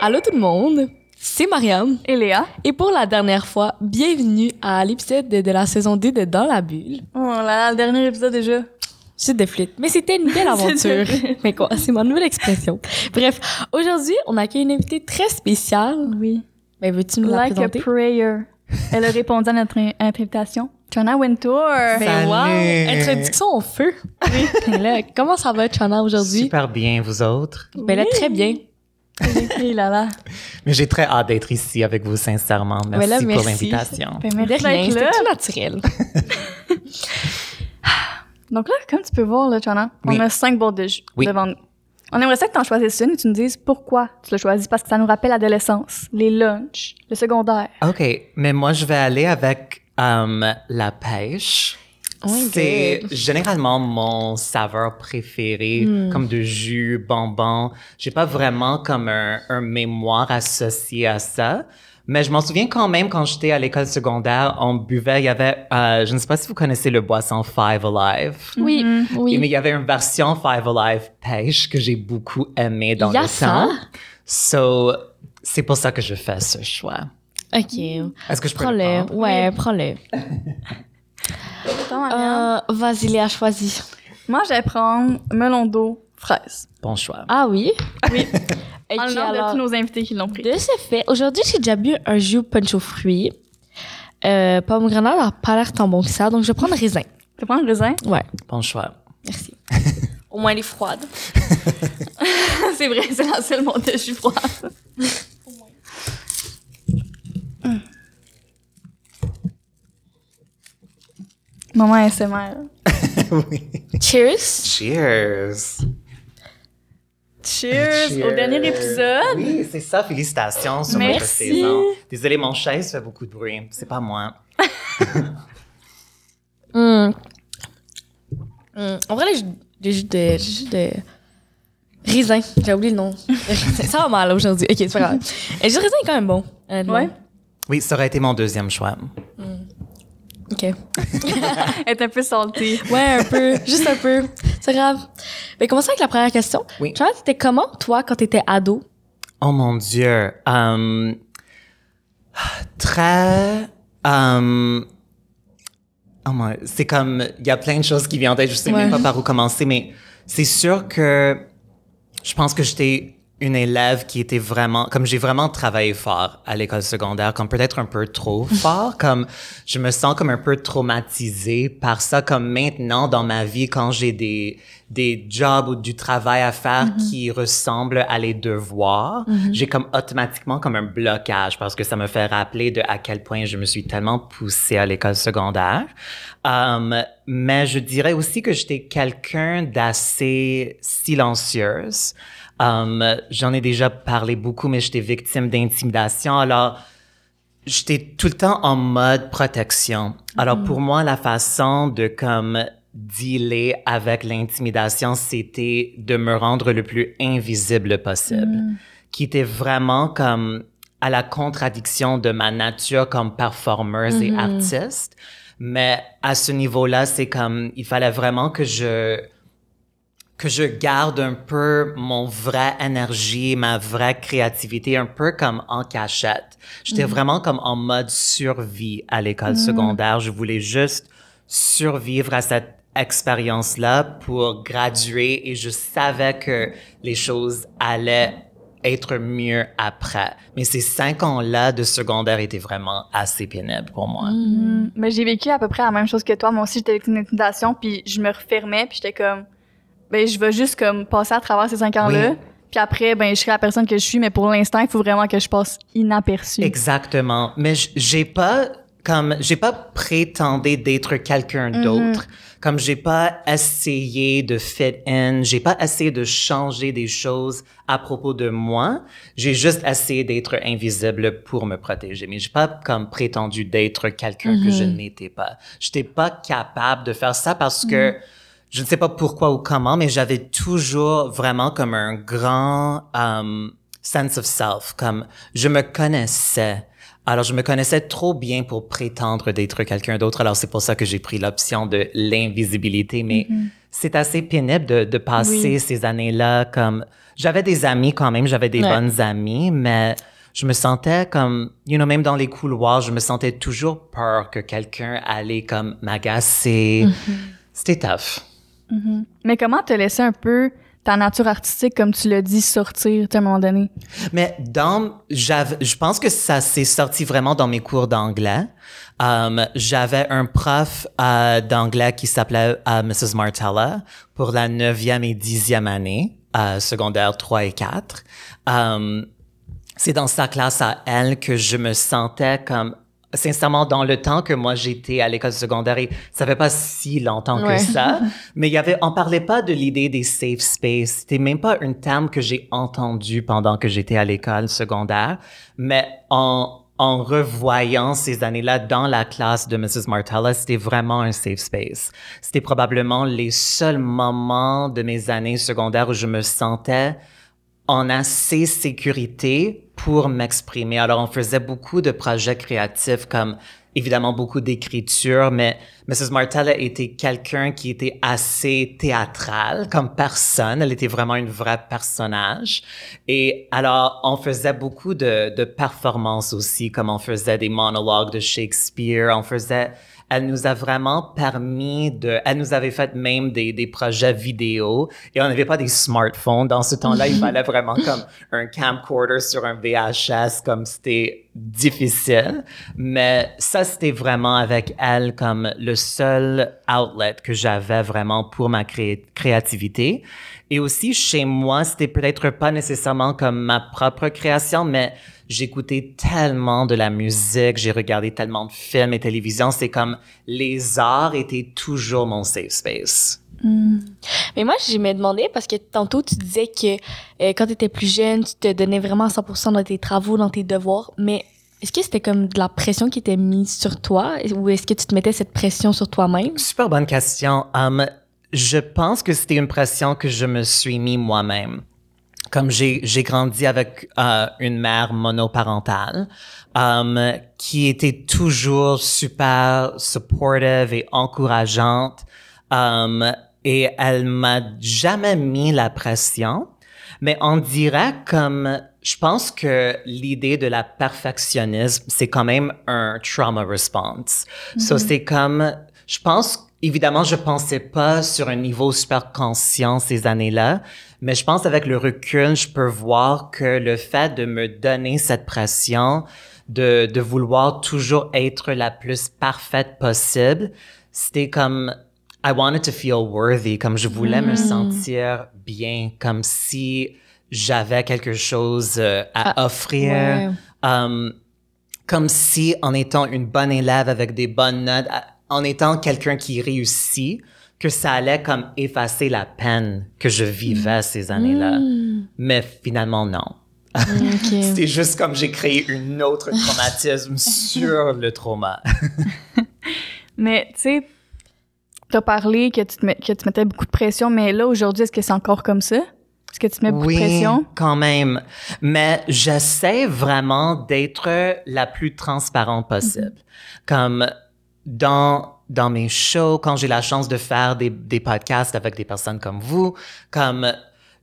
Allô tout le monde, c'est Mariam. Et Léa. Et pour la dernière fois, bienvenue à l'épisode de, de la saison 2 de Dans la bulle. Oh là là, le dernier épisode déjà. C'est des flittes, mais c'était une belle aventure. mais quoi, c'est ma nouvelle expression. Bref, aujourd'hui, on a une invitée très spéciale. Oui. Mais veux-tu nous la Like a présenter? prayer. Elle a répondu à notre in- invitation. Chana Wintour. Ben wow, Salut. introduction au feu. Oui. Et là, comment ça va, Chana, aujourd'hui? Super bien, vous autres? Ben là, très bien. Là là. Mais j'ai très hâte d'être ici avec vous, sincèrement. Merci, pour l'invitation. Ben, merci rien, d'être là. tout naturel? Donc là, comme tu peux voir, là, Chana, Oui. on a cinq bords de jus Oui. devant nous. On aimerait ça que tu en choisisses une et tu nous dises pourquoi tu l'as choisi. Parce que ça nous rappelle l'adolescence, les lunchs, le secondaire. OK, mais moi, je vais aller avec euh, la pêche. Oh my C'est généralement mon saveur préféré, Hmm. comme de jus, bonbons. J'ai pas vraiment comme un, un mémoire associé à ça. Mais je m'en souviens quand même quand j'étais à l'école secondaire, on buvait, il y avait, euh, je ne sais pas si vous connaissez le boisson Five Alive. Oui, oui. Mais il y avait une version Five Alive pêche que j'ai beaucoup aimé dans Il y a le ça? temps. So, c'est pour ça que je fais ce choix. OK. Est-ce que je peux le prendre? Ouais, prends-le. Euh, vas-y, Léa, choisis. Moi, je vais prendre melon d'eau, fraise. Bon choix. Ah oui? Oui. Ok, en alors, de tous nos invités qui l'ont pris. de ce fait, aujourd'hui, j'ai déjà bu un jus punch aux fruits. Euh, pomme grenade n'a pas l'air tant bon que ça, donc je vais prendre raisin. Tu prends le raisin? Ouais, Bon choix. merci. Au moins, elle est froide. c'est vrai, c'est la seule monde de jus froid. Maman ASMR. oui. Cheers! Cheers. Cheers, au dernier épisode. Oui, c'est ça. Félicitations sur votre Merci. saison. Désolée, mon chaise fait beaucoup de bruit. C'est pas moi. Hum. Hum, En vrai, j'ai juste de, j'ai juste de raisin. J'ai oublié le nom. ça va mal aujourd'hui. Ok, c'est pas grave. Et le raisin est quand même bon. Ouais. Oui, ça aurait été mon deuxième choix. Ok. Elle est un peu salty. Ouais, un peu. juste un peu. C'est grave. Mais commençons avec la première question. Oui. Charles, t'étais comment, toi, quand t'étais ado? Oh mon Dieu. Euh, très. euh, oh mon- c'est comme. Il y a plein de choses qui viennent en tête. Je sais Ouais. même pas par où commencer, mais c'est sûr que je pense que j'étais une élève qui était vraiment. Comme j'ai vraiment travaillé fort à l'école secondaire, comme peut-être un peu trop fort. comme je me sens comme un peu traumatisée par ça. Comme maintenant dans ma vie, quand j'ai des des jobs ou du travail à faire qui ressemblent à les devoirs, j'ai comme automatiquement comme un blocage parce que ça me fait rappeler de à quel point je me suis tellement poussée à l'école secondaire. Um, mais je dirais aussi que j'étais quelqu'un d'assez silencieuse. Um, J'en ai déjà parlé beaucoup, mais j'étais victime d'intimidation. Alors, j'étais tout le temps en mode protection. Alors pour moi, la façon de comme dealer avec l'intimidation, c'était de me rendre le plus invisible possible, qui était vraiment comme à la contradiction de ma nature comme performeuse et artiste. Mais à ce niveau-là, c'est comme il fallait vraiment que je que je garde un peu mon vrai énergie, ma vraie créativité, un peu comme en cachette. J'étais vraiment comme en mode survie à l'école secondaire. Je voulais juste survivre à cette expérience-là pour graduer et je savais que les choses allaient être mieux après. Mais ces cinq ans-là de secondaire étaient vraiment assez pénibles pour moi. Mm. Mais j'ai vécu à peu près la même chose que toi. Moi aussi, j'étais victime d'intimidation, puis je me refermais, puis j'étais comme, ben, je vais juste comme passer à travers ces cinq ans-là. Oui. Puis après, ben, je serai la personne que je suis, mais pour l'instant, il faut vraiment que je passe inaperçue. Exactement. Mais j'ai pas comme j'ai pas prétendu d'être quelqu'un d'autre. Comme j'ai pas essayé de fit in, j'ai pas essayé de changer des choses à propos de moi. J'ai juste essayé d'être invisible pour me protéger. Mais j'ai pas comme prétendu d'être quelqu'un que je n'étais pas. J'étais pas capable de faire ça parce que je ne sais pas pourquoi ou comment, mais j'avais toujours vraiment comme un grand um, sense of self, comme je me connaissais. Alors, je me connaissais trop bien pour prétendre d'être quelqu'un d'autre. Alors, c'est pour ça que j'ai pris l'option de l'invisibilité. Mais c'est assez pénible de, de passer ces années-là comme j'avais des amis quand même, j'avais des Ouais. bonnes amies, mais je me sentais comme, you know, même dans les couloirs, je me sentais toujours peur que quelqu'un allait comme m'agacer. Mm-hmm. C'était tough. Mais comment te laisser un peu ta nature artistique, comme tu l'as dit, sortir, à un moment donné? Mais dans, je pense que ça s'est sorti vraiment dans mes cours d'anglais. Um, j'avais un prof euh, d'anglais qui s'appelait euh, Mrs. Martella pour la neuvième et dixième année, euh, secondaire 3 et 4. Um, c'est dans sa classe à elle que je me sentais comme sincèrement dans le temps que moi j'étais à l'école secondaire et ça fait pas si longtemps Ouais. que ça mais il y avait on parlait pas de l'idée des safe space c'était même pas un terme que j'ai entendu pendant que j'étais à l'école secondaire mais en en revoyant ces années-là dans la classe de Mrs. Martella, c'était vraiment un safe space. C'était probablement les seuls moments de mes années secondaires où je me sentais en assez sécurité pour m'exprimer. Alors, on faisait beaucoup de projets créatifs comme évidemment beaucoup d'écriture, mais Mrs. Martella était quelqu'un qui était assez théâtral comme personne. Elle était vraiment une vraie personnage. Et alors, on faisait beaucoup de, de performances aussi, comme on faisait des monologues de Shakespeare, on faisait elle nous a vraiment permis de, elle nous avait fait même des, des projets vidéo et on n'avait pas des smartphones. Dans ce temps-là, il fallait vraiment comme un camcorder sur un VHS, comme c'était difficile. Mais ça, c'était vraiment avec elle comme le seul outlet que j'avais vraiment pour ma cré- créativité. Et aussi, chez moi, c'était peut-être pas nécessairement comme ma propre création, mais j'écoutais tellement de la musique, j'ai regardé tellement de films et télévision, c'est comme les arts étaient toujours mon safe space. Mais moi, je me demandais, parce que tantôt, tu disais que euh, quand tu étais plus jeune, tu te donnais vraiment à 100% dans tes travaux, dans tes devoirs. Mais est-ce que c'était comme de la pression qui était mise sur toi? Ou est-ce que tu te mettais cette pression sur toi-même? Super bonne question. Um, je pense que c'était une pression que je me suis mis moi-même. Comme j'ai j'ai grandi avec euh, une mère monoparentale um, qui était toujours super supportive et encourageante um, et elle m'a jamais mis la pression. Mais on dirait comme, je pense que l'idée de la perfectionnisme, c'est quand même un trauma response. So c'est comme, je pense, évidemment, je pensais pas sur un niveau super conscient ces années-là, mais je pense avec le recul, je peux voir que le fait de me donner cette pression, de, de vouloir toujours être la plus parfaite possible, c'était comme, I wanted to feel worthy, comme je voulais me sentir bien, comme si j'avais quelque chose euh, à offrir. ouais. Um, comme si en étant une bonne élève avec des bonnes notes, en étant quelqu'un qui réussit, que ça allait comme effacer la peine que je vivais ces années-là. Mais finalement, non. Ok. C'est juste comme j'ai créé une autre traumatisme sur le trauma. Mais, tu sais, t'as parlé que tu, te mets- que tu mettais beaucoup de pression, mais là, aujourd'hui, est-ce que c'est encore comme ça? Est-ce que tu mets beaucoup oui, de pression? quand même. Mais j'essaie vraiment d'être la plus transparente possible. Comme dans dans mes shows, quand j'ai la chance de faire des, des podcasts avec des personnes comme vous, comme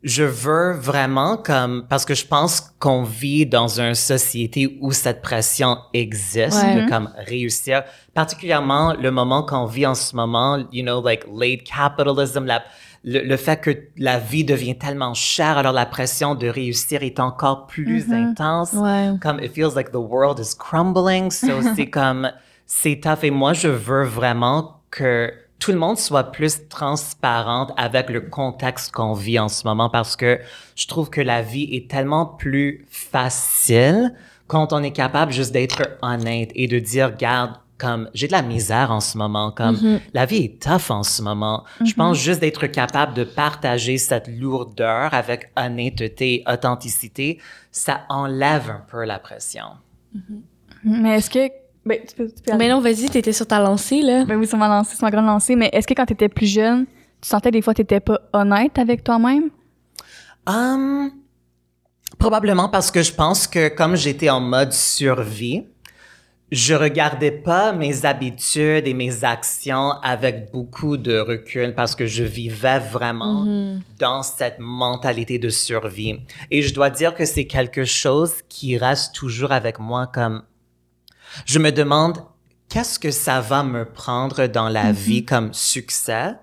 je veux vraiment comme parce que je pense qu'on vit dans une société où cette pression existe Ouais. de comme réussir particulièrement le moment qu'on vit en ce moment you know like late capitalism la, le, le fait que la vie devient tellement chère alors la pression de réussir est encore plus intense Ouais. comme it feels like the world is crumbling so c'est comme c'est tough et moi je veux vraiment que tout le monde soit plus transparente avec le contexte qu'on vit en ce moment parce que je trouve que la vie est tellement plus facile quand on est capable juste d'être honnête et de dire, regarde, comme j'ai de la misère en ce moment, comme la vie est tough en ce moment. Je pense juste d'être capable de partager cette lourdeur avec honnêteté et authenticité, ça enlève un peu la pression. Mais est-ce que. Ben, tu peux, tu peux aller. Mais non, vas-y, t'étais sur ta lancée, là. Ben oui, c'est ma lancée, c'est ma grande lancée. Mais est-ce que quand t'étais plus jeune, tu sentais des fois que t'étais pas honnête avec toi-même? Um, probablement parce que je pense que comme j'étais en mode survie, je regardais pas mes habitudes et mes actions avec beaucoup de recul parce que je vivais vraiment dans cette mentalité de survie. Et je dois dire que c'est quelque chose qui reste toujours avec moi comme je me demande qu'est-ce que ça va me prendre dans la vie comme succès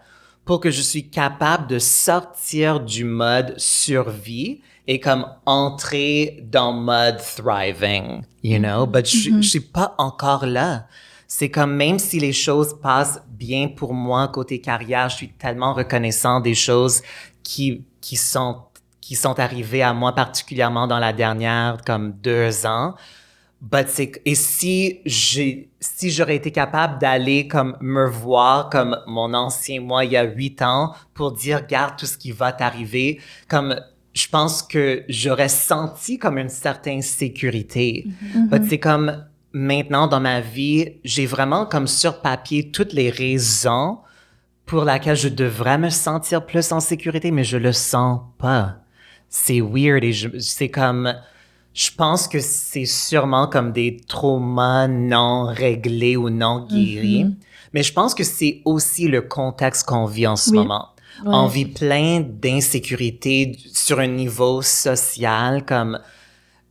pour que je suis capable de sortir du mode survie et comme entrer dans mode thriving, you know? But je, je suis pas encore là. C'est comme même si les choses passent bien pour moi côté carrière, je suis tellement reconnaissant des choses qui, qui sont, qui sont arrivées à moi particulièrement dans la dernière comme deux ans. But c'est, et si j'ai, si j'aurais été capable d'aller comme me voir comme mon ancien moi il y a huit ans pour dire, garde tout ce qui va t'arriver, comme je pense que j'aurais senti comme une certaine sécurité. But c'est comme maintenant dans ma vie, j'ai vraiment comme sur papier toutes les raisons pour lesquelles je devrais me sentir plus en sécurité, mais je le sens pas. C'est weird et je- c'est comme, je pense que c'est sûrement comme des traumas non réglés ou non guéris. Mais je pense que c'est aussi le contexte qu'on vit en ce Oui. moment. On vit plein d'insécurité sur un niveau social, comme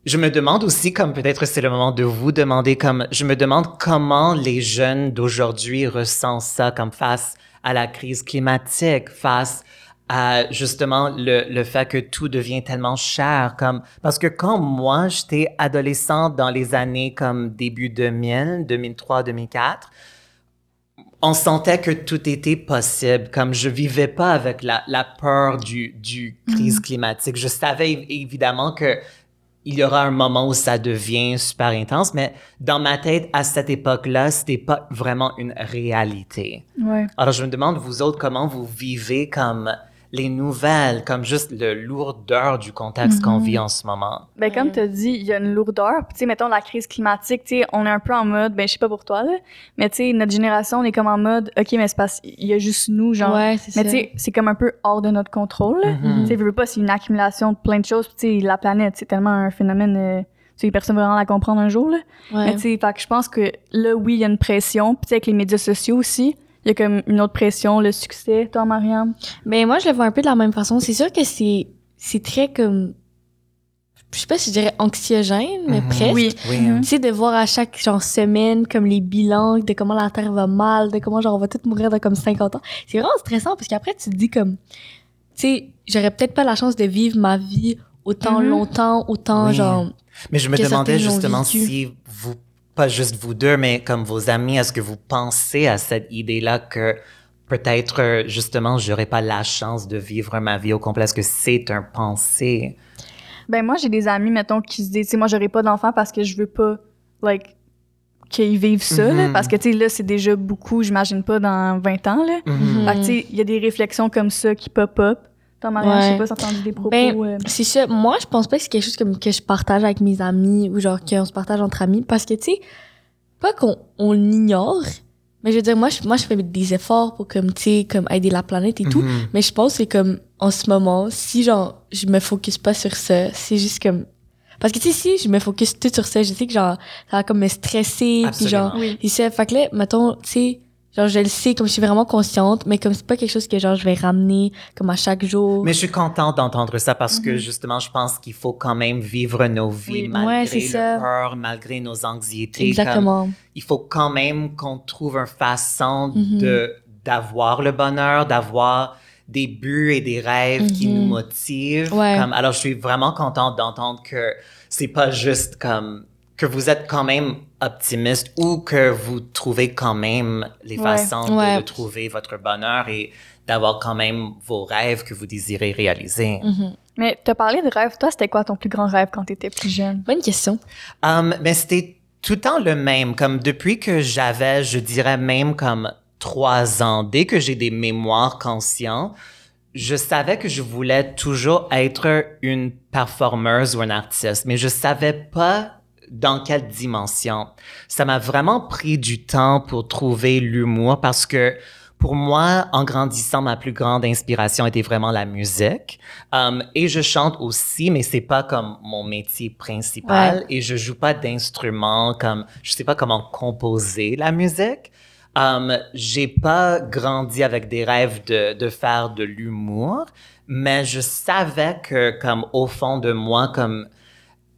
je me demande aussi, comme peut-être c'est le moment de vous demander, comme je me demande comment les jeunes d'aujourd'hui ressentent ça, comme face à la crise climatique, face à justement le, le fait que tout devient tellement cher, comme parce que quand moi j'étais adolescente dans les années comme début 2000, 2003, 2004, on sentait que tout était possible. Comme je vivais pas avec la, la peur du, du crise climatique. Je savais év- évidemment que il y aura un moment où ça devient super intense, mais dans ma tête, à cette époque-là, c'était pas vraiment une réalité. Ouais. Alors, je me demande, vous autres, comment vous vivez comme les nouvelles, comme juste le lourdeur du contexte qu'on vit en ce moment. Ben, comme tu as dit, il y a une lourdeur. Puis, tu sais, mettons, la crise climatique, tu sais, on est un peu en mode, ben, je sais pas pour toi, là, mais tu sais, notre génération, on est comme en mode, OK, mais c'est parce qu'il y a juste nous, genre. Ouais, c'est mais ça. tu sais, c'est comme un peu hors de notre contrôle, là. Mhm. Tu sais, veux veux pas, c'est une accumulation de plein de choses. Tu sais, la planète, c'est tellement un phénomène, euh, tu sais, personne va vraiment la comprendre un jour, là. Ouais. Mais tu sais, fait que je pense que là, oui, il y a une pression. Puis, tu sais, avec les médias sociaux aussi, il y a comme une autre pression, le succès, toi, Mariam? Ben moi je le vois un peu de la même façon. C'est sûr que c'est c'est très comme je sais pas si je dirais anxiogène, mais Mhm. presque. Oui. Oui. Mhm. Tu sais de voir à chaque genre semaine comme les bilans de comment la terre va mal, de comment genre on va tous mourir dans comme 50 ans. C'est vraiment stressant parce qu'après tu te dis comme tu sais, j'aurais peut-être pas la chance de vivre ma vie autant Mhm. longtemps, autant Oui. genre Mais je me demandais justement si vous, pas juste vous deux, mais comme vos amis, est-ce que vous pensez à cette idée-là que peut-être euh, justement j'aurais pas la chance de vivre ma vie au complet? Est-ce que c'est un pensée? Ben moi j'ai des amis mettons qui se disent tu sais moi j'aurai pas d'enfants parce que je veux pas like qu'ils vivent ça là, Mhm. parce que tu sais là c'est déjà beaucoup j'imagine pas dans 20 ans là. Mhm. Fait que tu sais il y a des réflexions comme ça qui pop je sais pas si t'as entendu des propos Ben, euh, C'est ça. Moi, je pense pas que c'est quelque chose comme que je partage avec mes amis ou genre qu'on se partage entre amis parce que tu sais, pas qu'on on l'ignore, mais je veux dire moi, je, moi je fais des efforts pour comme tu sais comme aider la planète et tout, Mhm. mais je pense que comme en ce moment, si genre je me focus pas sur ça, c'est juste comme parce que tu sais si je me focus tout sur ça, je sais que genre ça va comme me stresser puis genre oui. et ça fait que là mettons tu sais genre je le sais comme je suis vraiment consciente, mais comme c'est pas quelque chose que genre je vais ramener comme à chaque jour. Mais je suis contente d'entendre ça parce que Mhm. justement, je pense qu'il faut quand même vivre nos vies Oui. malgré Ouais, le peur, malgré nos anxiétés. comme- Exactement. il faut quand même qu'on trouve une façon Mhm. de d'avoir le bonheur, d'avoir des buts et des rêves qui Mhm. nous motivent. Ouais. Comme, alors, je suis vraiment contente d'entendre que c'est pas juste comme que vous êtes quand même optimiste ou que vous trouvez quand même les Ouais. façons de- Ouais. De, trouver votre bonheur et d'avoir quand même vos rêves que vous désirez réaliser. Mhm. Mais t'as parlé de rêve, toi c'était quoi ton plus grand rêve quand t'étais plus jeune? Bonne question. Um, mais c'était tout le temps le même. Comme depuis que j'avais, je dirais même comme trois ans, dès que j'ai des mémoires conscients, je savais que je voulais toujours être une performeuse ou un artiste, mais je savais pas dans quelle dimension. Ça m'a vraiment pris du temps pour trouver l'humour parce que pour moi, en grandissant, ma plus grande inspiration était vraiment la musique. Um, et je chante aussi, mais c'est pas comme mon métier principal. Et je joue pas d'instrument, comme je sais pas comment composer la musique. Um, j'ai pas grandi avec des rêves de, de faire de l'humour, mais je savais que, comme au fond de moi, comme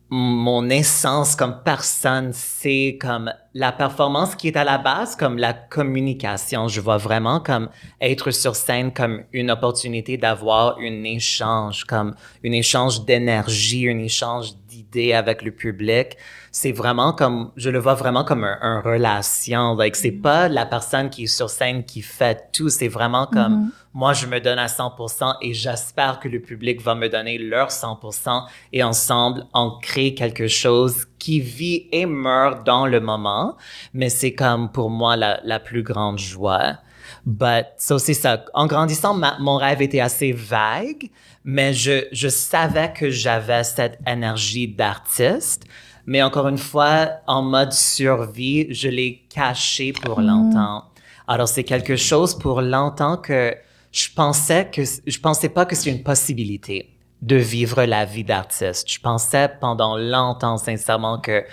mon essence comme personne, c'est comme la performance qui est à la base, comme la communication. Je vois vraiment comme être sur scène comme une opportunité d'avoir un échange, comme un échange d'énergie, un échange d'idées avec le public. C'est vraiment comme, je le vois vraiment comme un, un relation. Like, c'est pas la personne qui est sur scène qui fait tout. C'est vraiment comme, moi, je me donne à 100% et j'espère que le public va me donner leur 100% et ensemble, on crée quelque chose qui vit et meurt dans le moment. Mais c'est comme pour moi la, la plus grande joie. But, so c'est ça. En grandissant, ma- mon rêve était assez vague, mais je, je savais que j'avais cette énergie d'artiste. Mais encore une fois, en mode survie, je l'ai caché pour longtemps. Alors, c'est quelque chose pour longtemps que je pensais que, je pensais pas que c'est une possibilité de vivre la vie d'artiste. Je pensais pendant longtemps, sincèrement, que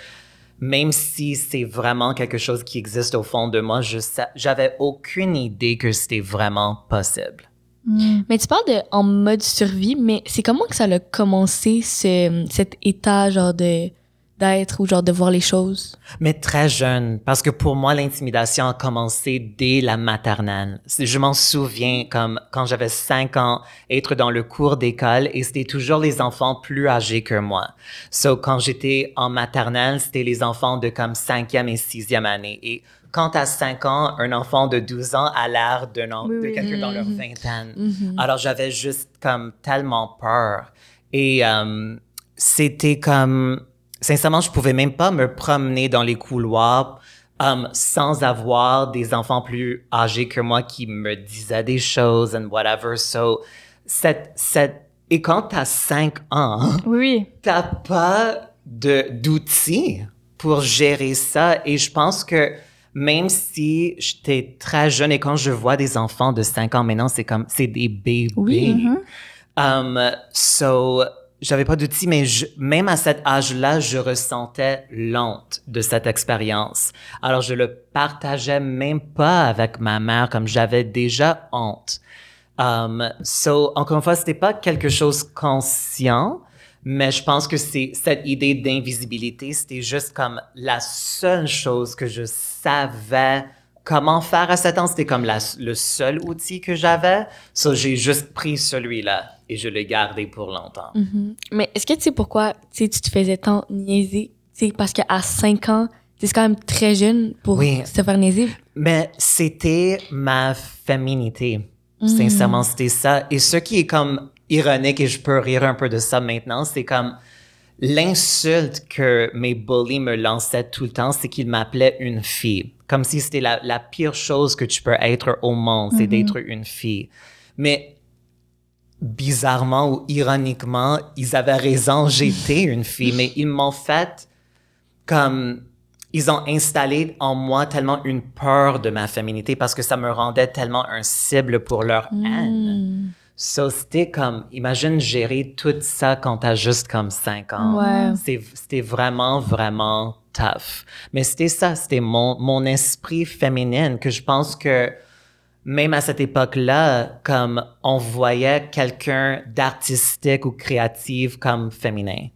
même si c'est vraiment quelque chose qui existe au fond de moi, je j'avais aucune idée que c'était vraiment possible. Mais tu parles de en mode survie, mais c'est comment que ça a commencé ce, cet état genre de d'être ou genre de voir les choses? Mais très jeune, parce que pour moi, l'intimidation a commencé dès la maternelle. Je m'en souviens comme quand j'avais cinq ans, être dans le cours d'école et c'était toujours les enfants plus âgés que moi. So, quand j'étais en maternelle, c'était les enfants de comme cinquième et sixième année. Et quand à 5 ans, un enfant de 12 ans a l'air d'un Oui, de oui. quelqu'un dans leur vingtaine. Alors j'avais juste comme tellement peur. Et euh, c'était comme, sincèrement, je pouvais même pas me promener dans les couloirs um, sans avoir des enfants plus âgés que moi qui me disaient des choses and whatever. So, cette, cette, et quand t'as 5 ans, Oui, t'as pas d'outils pour gérer ça. Et je pense que même si j'étais très jeune et quand je vois des enfants de 5 ans maintenant c'est comme c'est des bébés. Oui, um, so j'avais pas d'outils mais je- même à cet âge-là je ressentais l'honte de cette expérience. Alors je le partageais même pas avec ma mère comme j'avais déjà honte. Um, so, encore une fois, c'était pas quelque chose conscient, mais je pense que c'est cette idée d'invisibilité, c'était juste comme la seule chose que je savais comment faire à cet ans. C'était comme la- le seul outil que j'avais? So, j'ai juste pris celui-là et je l'ai gardé pour longtemps. Mhm. Mais est-ce que tu sais pourquoi tu te faisais tant niaiser? Tu sais, parce qu'à 5 ans, c'est quand même très jeune pour Oui. se faire niaiser. Mais c'était ma féminité. Sincèrement, c'était ça. Et ce qui est comme ironique, et je peux rire un peu de ça maintenant, c'est comme l'insulte que mes bullies me lançaient tout le temps, c'est qu'ils m'appelaient une fille. Comme si c'était la, la pire chose que tu peux être au monde, c'est d'être une fille. Mais bizarrement ou ironiquement, ils avaient raison, j'étais une fille, mais ils m'ont fait comme ils ont installé en moi tellement une peur de ma féminité parce que ça me rendait tellement un cible pour leur haine. So, c'était comme, imagine gérer tout ça quand t'as juste comme 5 ans. Ouais. C'était vraiment, vraiment tough. Mais c'était ça, c'était mon, mon esprit féminin que je pense que même à cette époque-là, comme on voyait quelqu'un d'artistique ou créatif comme féminin.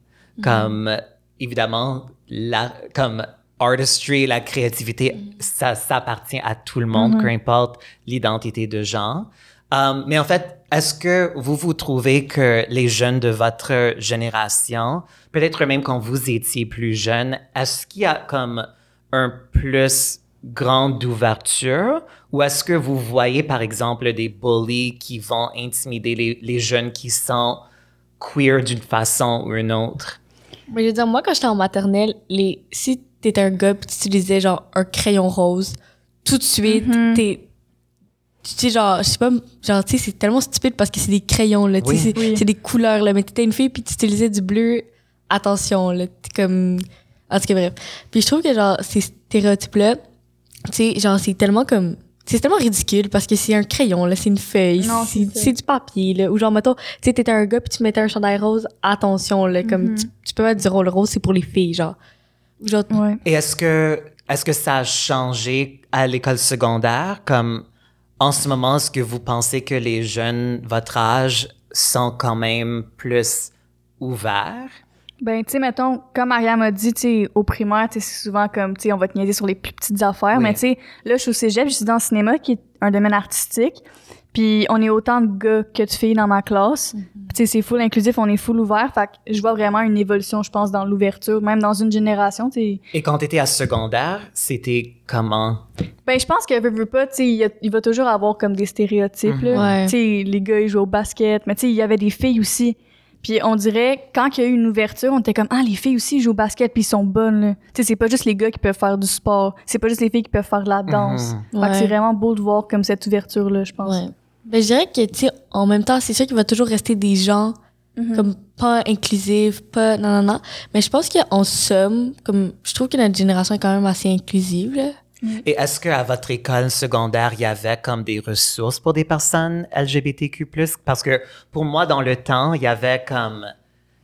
Comme, évidemment, la, comme artistry, la créativité, ça, ça appartient à tout le monde, peu importe l'identité de genre. Um, mais en fait, est-ce que vous vous trouvez que les jeunes de votre génération, peut-être même quand vous étiez plus jeune, est-ce qu'il y a comme un plus grande ouverture? Ou est-ce que vous voyez par exemple des bullies qui vont intimider les, les jeunes qui sont queer d'une façon ou une autre? Mais je veux dire, moi, quand j'étais en maternelle, les, si t'étais un gars pis tu utilisais genre un crayon rose, tout de suite, t'es. Tu sais, genre, je sais pas, genre, tu sais, c'est tellement stupide parce que c'est des crayons, là, tu sais, Oui. c'est- Oui. c'est des couleurs, là, mais t'étais une fille puis tu utilisais du bleu, attention, là, t'es comme. En tout cas, bref. Puis je trouve que, genre, ces stéréotypes-là, tu sais, genre, c'est tellement comme c'est tellement ridicule parce que c'est un crayon, là, c'est une feuille, Non, c'est c'est ça. c'est du papier, là. Ou genre, mettons, tu sais, t'étais un gars puis tu mettais un chandail rose, attention, là, comme Mhm. tu, tu peux mettre du rôle rose, c'est pour les filles, genre. Ou genre, Ouais. Et est-ce que, est-ce que ça a changé à l'école secondaire? Comme, en ce moment, est-ce que vous pensez que les jeunes, votre âge, sont quand même plus ouverts? Ben, tu sais, mettons, comme Mariam a dit, tu sais, au primaire, tu sais, c'est souvent comme, tu sais, on va te niaiser sur les plus petites affaires. Oui. Mais tu sais, là, je suis au cégep, je suis dans le cinéma, qui est un domaine artistique. Puis on est autant de gars que de filles dans ma classe. Puis tu sais, c'est full inclusif, on est full ouvert. Fait que je vois vraiment une évolution, je pense, dans l'ouverture, même dans une génération, tu sais. Et quand tu étais à secondaire, c'était comment? Ben, je pense que veux, veux pas, tu sais, il va toujours avoir comme des stéréotypes, là. Ouais. Tu sais, les gars, ils jouent au basket, mais tu sais, il y avait des filles aussi. Puis on dirait, quand il y a eu une ouverture, on était comme, ah, les filles aussi jouent au basket, puis ils sont bonnes, là. Tu sais, c'est pas juste les gars qui peuvent faire du sport, c'est pas juste les filles qui peuvent faire de la danse. Fait que Ouais. c'est vraiment beau de voir comme cette ouverture-là, je pense. ouais. Ben, je dirais que, tu sais, en même temps, c'est sûr qu'il va toujours rester des gens Mhm. comme pas inclusifs, pas non, non, non. Mais je pense qu'en somme, comme, je trouve que notre génération est quand même assez inclusive, là. Et est-ce qu'à votre école secondaire, il y avait comme des ressources pour des personnes LGBTQ+? Parce que pour moi, dans le temps, il y avait comme...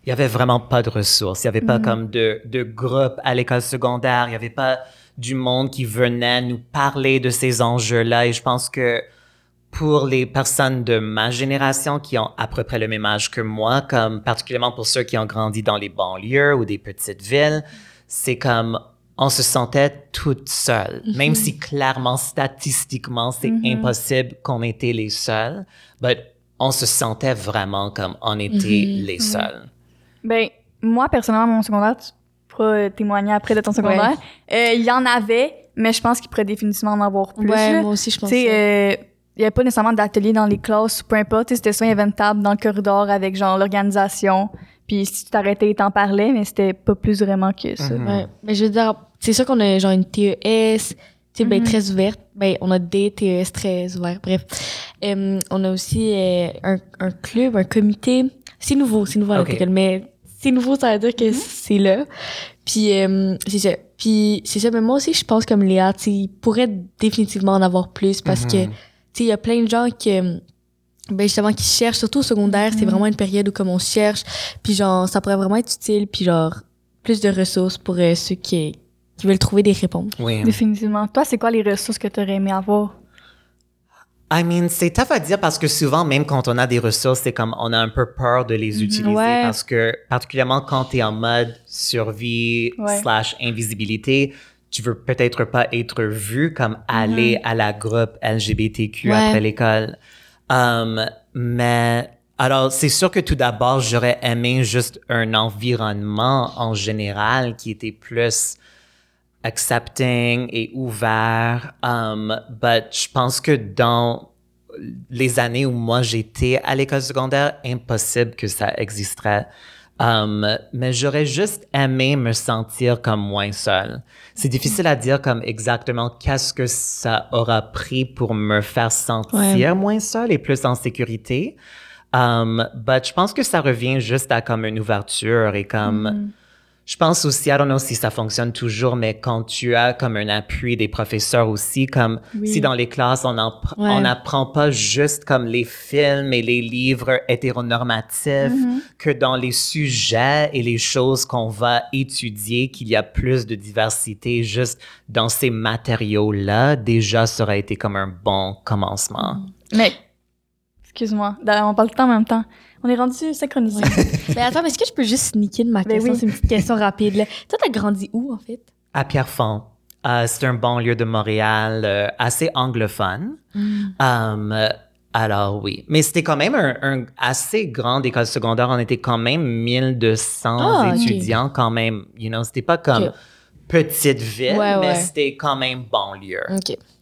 Il y avait vraiment pas de ressources. Il y avait pas comme de, de groupe à l'école secondaire. Il y avait pas du monde qui venait nous parler de ces enjeux-là. Et je pense que pour les personnes de ma génération qui ont à peu près le même âge que moi, comme particulièrement pour ceux qui ont grandi dans les banlieues ou des petites villes, c'est comme on se sentait toute seule, même si clairement statistiquement c'est Mhm. impossible qu'on était les seuls, but on se sentait vraiment comme on était Mhm. les seuls. Ben, moi, personnellement, mon secondaire, tu pourras euh, témoigner après de ton secondaire, euh, il y en avait, mais je pense qu'il pourrait définitivement en avoir plus. ouais, moi aussi, je pense Il n'y avait pas nécessairement d'atelier dans les classes, peu importe. Tu sais, C'était soit il y avait une table dans le corridor avec genre l'organisation, puis si tu t'arrêtais, ils t'en parlaient, mais c'était pas plus vraiment que ça. Mhm. Ouais. Mais je veux dire, c'est sûr qu'on a genre une TES, tu sais, ben, Mhm. très ouverte. Ben, on a des TES très ouverts. Bref. Euh, on a aussi euh, un, un club, un comité. C'est nouveau, c'est nouveau à Ok. notre école, mais c'est nouveau, ça veut dire que c'est là. Puis, euh, c'est ça. Puis, c'est ça. Mais moi aussi, je pense comme Léa, tu sais, il pourrait définitivement en avoir plus parce que, Mhm. Il y a plein de gens qui, euh, ben justement, qui cherchent, surtout au secondaire, c'est Mhm. vraiment une période où comme on cherche, puis genre, ça pourrait vraiment être utile, puis genre, plus de ressources pour euh, ceux qui, qui veulent trouver des réponses. Oui. Définitivement. Toi, c'est quoi les ressources que tu aurais aimé avoir? I mean, c'est tough à dire parce que souvent, même quand on a des ressources, c'est comme on a un peu peur de les utiliser Ouais. parce que, particulièrement quand tu es en mode survie Ouais. slash invisibilité, tu veux peut-être pas être vu comme aller à la groupe LGBTQ Ouais. après l'école. Um, mais alors, c'est sûr que tout d'abord, j'aurais aimé juste un environnement en général qui était plus accepting et ouvert. Um, but je pense que dans les années où moi j'étais à l'école secondaire, impossible que ça existerait. Um, mais j'aurais juste aimé me sentir comme moins seul. C'est difficile à dire comme exactement qu'est-ce que ça aura pris pour me faire sentir Ouais. moins seul et plus en sécurité. Um, but je pense que ça revient juste à comme une ouverture et comme Mhm. Je pense aussi, I don't know si ça fonctionne toujours, mais quand tu as comme un appui des professeurs aussi, comme Oui. si dans les classes, on n'apprend Ouais. pas juste comme les films et les livres hétéronormatifs, Mhm. que dans les sujets et les choses qu'on va étudier, qu'il y a plus de diversité juste dans ces matériaux-là, déjà, ça aurait été comme un bon commencement. Mais, excuse-moi, on parle tout en même temps. On est rendu synchronisé. Mais attends, est-ce que je peux juste sneaker de ma Ben question? oui. C'est une petite question rapide, là. Toi, t'as grandi où, en fait? À Pierrefonds, euh, c'est un banlieue de Montréal euh, assez anglophone. Um, euh, alors oui, mais c'était quand même un, un assez grande école secondaire. On était quand même 1200 Ah, étudiants quand même. You know, c'était pas comme petite ville, Ouais, mais ouais. c'était quand même banlieue.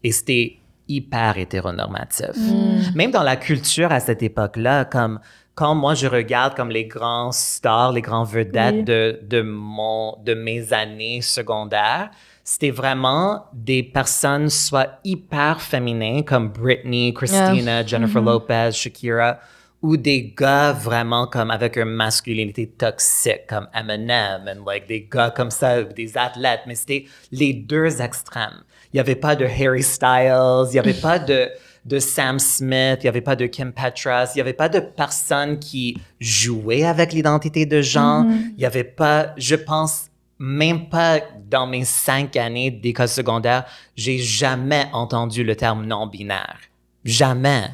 Et c'était hyper hétéronormatif. Mm. Même dans la culture à cette époque-là, comme quand moi je regarde comme les grands stars, les grands vedettes Oui. de, de, mon, de mes années secondaires, c'était vraiment des personnes soit hyper féminines comme Britney, Christina, Jennifer Lopez, Shakira, ou des gars vraiment comme avec une masculinité toxique, comme Eminem, and like des gars comme ça, des athlètes, mais c'était les deux extrêmes. Il n'y avait pas de Harry Styles, il n'y avait pas de, de Sam Smith, il n'y avait pas de Kim Petras, il n'y avait pas de personnes qui jouaient avec l'identité de genre, il n'y avait pas, je pense, même pas dans mes cinq années d'école secondaire, j'ai jamais entendu le terme non-binaire. Jamais.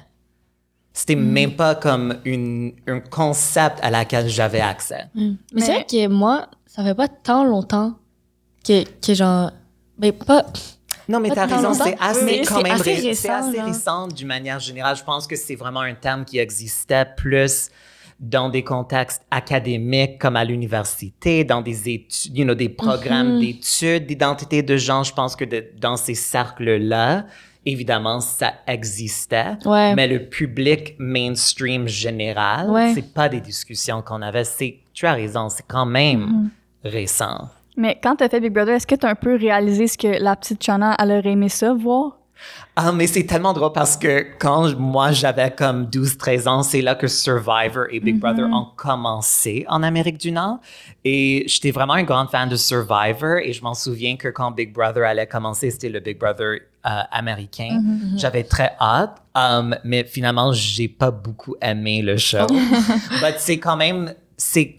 C'était même pas comme une, un concept à laquelle j'avais accès. Mais, c'est Mais- vrai que moi, ça fait pas tant longtemps que, que genre. Ben, pas. Non, mais t'as raison, c'est assez, quand même assez ré- récent, C'est assez récent d'une manière générale. Je pense que c'est vraiment un terme qui existait plus dans des contextes académiques comme à l'université, dans des études, you know, des programmes Mm-hmm. d'études d'identité de genre. Je pense que de- dans ces cercles-là, évidemment, ça existait. Ouais. Mais le public mainstream général, Ouais. c'est pas des discussions qu'on avait. C'est, tu as raison, c'est quand même Mm-hmm. récent. Mais quand t'as fait Big Brother, est-ce que t'as un peu réalisé ce que la petite Chana, elle aurait aimé ça, voir? Ah, mais c'est tellement drôle parce que quand moi j'avais comme 12-13 ans, c'est là que Survivor et Big Brother ont commencé en Amérique du Nord. Et j'étais vraiment un grand fan de Survivor et je m'en souviens que quand Big Brother allait commencer, c'était le Big Brother euh, américain. J'avais très hâte, um, mais finalement, j'ai pas beaucoup aimé le show. Mais c'est quand même, c'est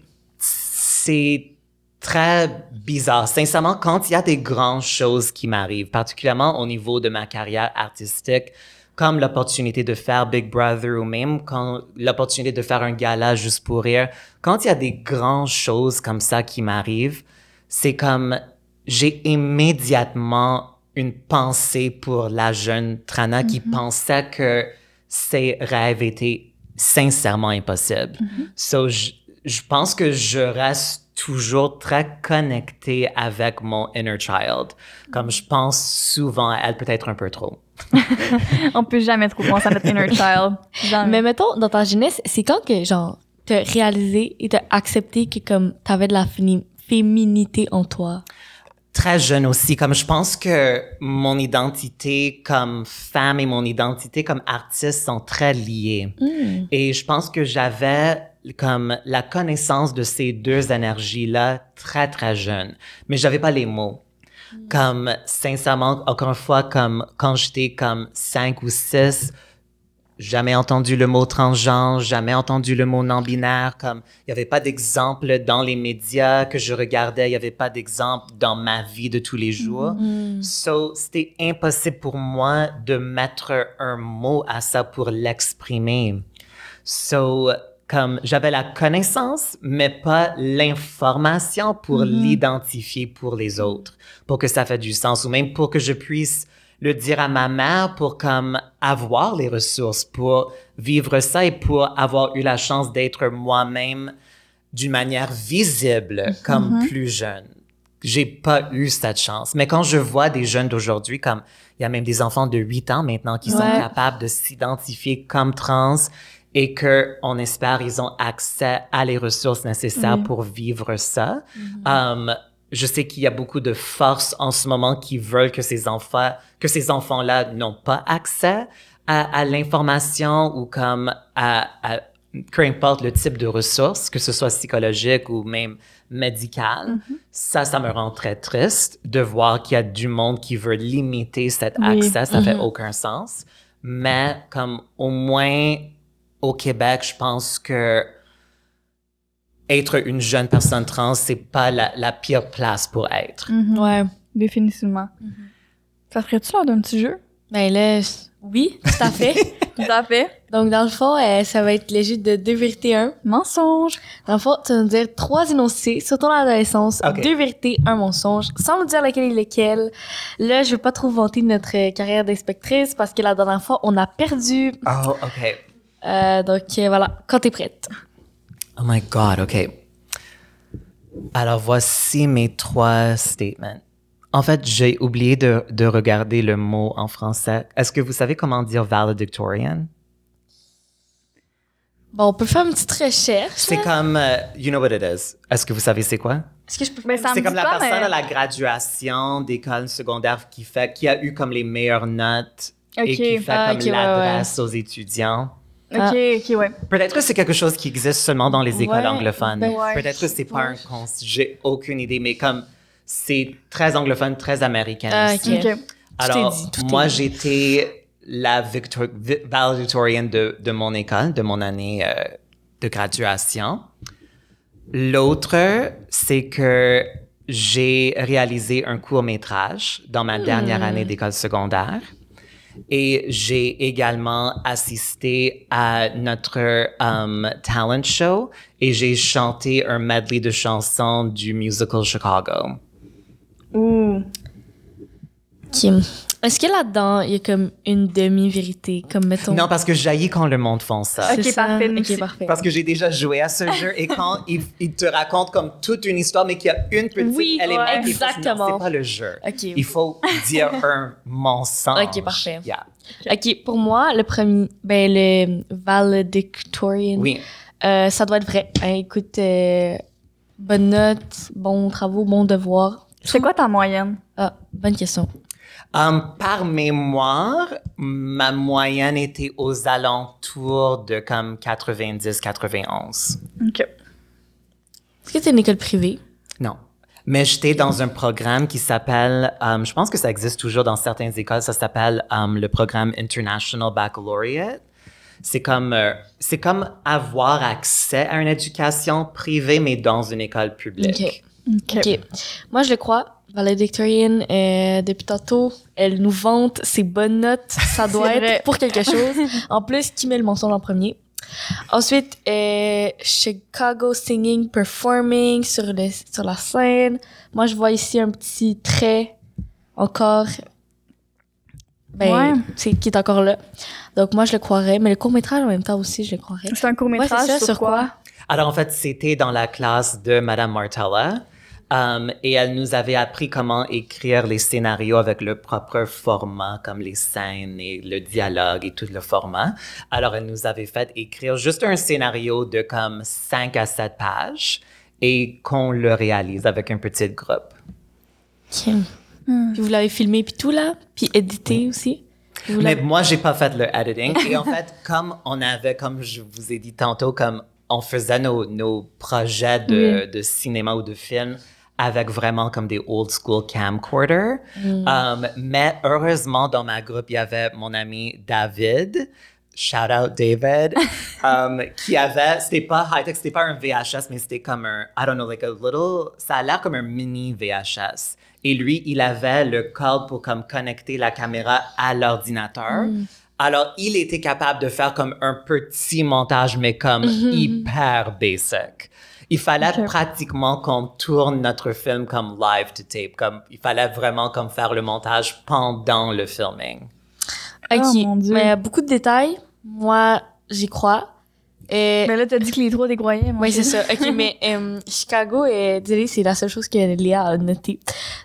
très bizarre. Sincèrement, quand il y a des grandes choses qui m'arrivent, particulièrement au niveau de ma carrière artistique, comme l'opportunité de faire Big Brother ou même quand l'opportunité de faire un gala juste pour rire, quand il y a des grandes choses comme ça qui m'arrivent, c'est comme j'ai immédiatement une pensée pour la jeune Trana qui pensait que ses rêves étaient sincèrement impossibles. So, je, je pense que je reste toujours très connecté avec mon inner child. Comme je pense souvent à elle, peut-être un peu trop. On peut jamais trop penser à notre inner child. Jamais. Mais mettons, dans ta jeunesse, c'est quand que, genre, t'as réalisé et t'as accepté que, comme, t'avais de la féminité en toi? très jeune aussi. Comme je pense que mon identité comme femme et mon identité comme artiste sont très liées. Et je pense que j'avais comme la connaissance de ces deux énergies-là très, très jeune. Mais j'avais pas les mots. Comme, sincèrement, encore une fois, comme quand j'étais comme cinq ou six, jamais entendu le mot transgenre, jamais entendu le mot non-binaire, comme il n'y avait pas d'exemple dans les médias que je regardais, il n'y avait pas d'exemple dans ma vie de tous les jours. So, c'était impossible pour moi de mettre un mot à ça pour l'exprimer. So, comme j'avais la connaissance, mais pas l'information pour l'identifier pour les autres, pour que ça fait du sens, ou même pour que je puisse le dire à ma mère pour comme avoir les ressources pour vivre ça et pour avoir eu la chance d'être moi-même d'une manière visible comme plus jeune. J'ai pas eu cette chance. Mais quand je vois des jeunes d'aujourd'hui, comme il y a même des enfants de 8 ans maintenant qui sont capables de s'identifier comme trans et que on espère ils ont accès à les ressources nécessaires Oui. pour vivre ça. Um, je sais qu'il y a beaucoup de forces en ce moment qui veulent que ces enfants, que ces enfants-là n'ont pas accès à, à l'information ou comme à, à peu importe le type de ressources, que ce soit psychologique ou même médical. Ça, ça me rend très triste de voir qu'il y a du monde qui veut limiter cet Oui. accès. Ça fait aucun sens. Mais comme au moins au Québec, je pense que être une jeune personne trans, c'est pas la, la pire place pour être. Mhm. Ouais. Définitivement. Ça ferait-tu lors d'un petit jeu? Ben là, je- oui, tout à fait. Tout à fait. Donc, dans le fond, euh, ça va être léger de deux vérités, un. Mensonge. Dans le fond, tu vas nous dire trois énoncés sur ton adolescence, deux vérités, un mensonge, sans nous dire lequel est lequel. Là, je veux pas trop vanter notre euh, carrière d'inspectrice parce que la dernière fois, on a perdu. Oh, OK. Euh, donc, euh, voilà, quand t'es prête. Oh my God, OK. Alors, voici mes trois statements. En fait, j'ai oublié de, de regarder le mot en français. Est-ce que vous savez comment dire valedictorian? Bon, on peut faire une petite recherche. C'est comme, euh, you know what it is. Est-ce que vous savez c'est quoi? Est-ce que je peux C'est comme la pas, personne mais- à la graduation d'école secondaire qui fait, qui a eu comme les meilleures notes et Ok. qui fait Ah, comme ouais, l'adresse aux étudiants. Ok, ok, ouais. Peut-être que c'est quelque chose qui existe seulement dans les écoles Ouais, anglophones. ben ouais. Peut-être que c'est pas un cons... J'ai aucune idée, mais comme c'est très anglophone, très américain Ah, aussi. ok. Ok. Alors, dit, moi, j'étais la victor- vi- valedictorian de, de mon école, de mon année euh, de graduation. L'autre, c'est que j'ai réalisé un court métrage dans ma dernière année d'école secondaire. Et j'ai également assisté à notre um, talent show et j'ai chanté un medley de chansons du musical Chicago. Ouh. Kim. Est-ce que là-dedans, il y a comme une demi-vérité, comme mettons. Non, parce que jaillit quand le monde font ça. Ok, C'est ça? parfait, nous Ok, aussi. parfait. Parce que j'ai déjà joué à ce jeu et quand il, il te raconte comme toute une histoire, mais qu'il y a une petite Oui, élément ouais, qui exactement. C'est pas le jeu. Ok. Il faut dire un mensonge. Ok, parfait. Yeah. Ok, pour moi, le premier, ben, le valedictorian, Oui. euh, ça doit être vrai. Hein, écoute, euh, bonne note, bon travaux, bon devoir. C'est quoi ta moyenne? Ah, bonne question. Um, par mémoire, ma moyenne était aux alentours de comme 90-91. Ok. Est-ce que c'est une école privée? Non. Mais j'étais dans un programme qui s'appelle, um, je pense que ça existe toujours dans certaines écoles, ça s'appelle um, le programme International Baccalaureate. C'est comme, euh, c'est comme avoir accès à une éducation privée, mais dans une école publique. Ok. Ok. Moi, je le crois. Valedictorian, euh, depuis tantôt, elle nous vante ses bonnes notes. Ça doit être vrai. pour quelque chose. En plus, qui met le mensonge en premier? Ensuite, euh, Chicago Singing Performing sur, le, sur la scène. Moi, je vois ici un petit trait encore. Ben, Ouais. c'est qui est encore là. Donc, moi, je le croirais. Mais le court-métrage, en même temps aussi, je le croirais. C'est un court Ouais, ça, sur, quoi? Alors, en fait, c'était dans la classe de Madame Martella. um, et elle nous avait appris comment écrire les scénarios avec le propre format, comme les scènes et le dialogue et tout le format. Alors, elle nous avait fait écrire juste un scénario de comme 5 à 7 pages et qu'on le réalise avec un petit groupe. Ok. Puis vous l'avez filmé, puis tout, là? Puis édité aussi? Vous Mais moi, j'ai pas fait le editing. Et en fait, comme on avait, comme je vous ai dit tantôt, comme on faisait nos, nos projets de, de cinéma ou de film avec vraiment comme des old school camcorder. Um, mais heureusement, dans ma groupe, il y avait mon ami David. Shout out David, um, qui avait, c'était pas high-tech, c'était pas un VHS, mais c'était comme un, I don't know, like a little, ça a l'air comme un mini VHS. Et lui, il avait le code pour comme connecter la caméra à l'ordinateur. Alors, il était capable de faire comme un petit montage, mais comme hyper basic. Il fallait pratiquement qu'on tourne notre film comme live to tape, comme il fallait vraiment comme faire le montage pendant le filming. Ok, Oh, mon Dieu. mais beaucoup de détails. Moi, j'y crois. Mais là, t'as dit que les trois t'es croyais, moi. Oui, c'est ça. Ok, mais euh, Chicago, euh, c'est la seule chose que Léa a notée.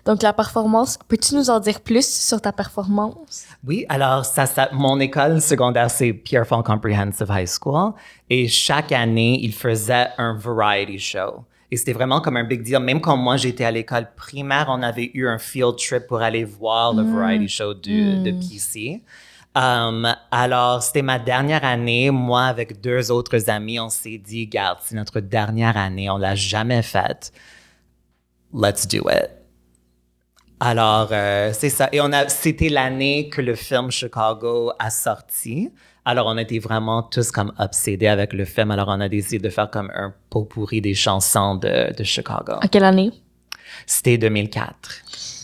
Donc, la performance, peux-tu nous en dire plus sur ta performance? Oui, alors ça, ça, mon école secondaire, c'est Pierrefonds Comprehensive High School. Et chaque année, ils faisaient un variety show. Et c'était vraiment comme un big deal. Même quand moi, j'étais à l'école primaire, on avait eu un field trip pour aller voir le variety show du, de PC. Um, alors, c'était ma dernière année. Moi, avec deux autres amis, on s'est dit, garde, c'est notre dernière année, on l'a jamais faite. Let's do it. Alors, euh, c'est ça. Et on a, c'était l'année que le film Chicago a sorti. Alors, on était vraiment tous comme obsédés avec le film. Alors, on a décidé de faire comme un pot pourri des chansons de, de Chicago. En quelle année? C'était 2004.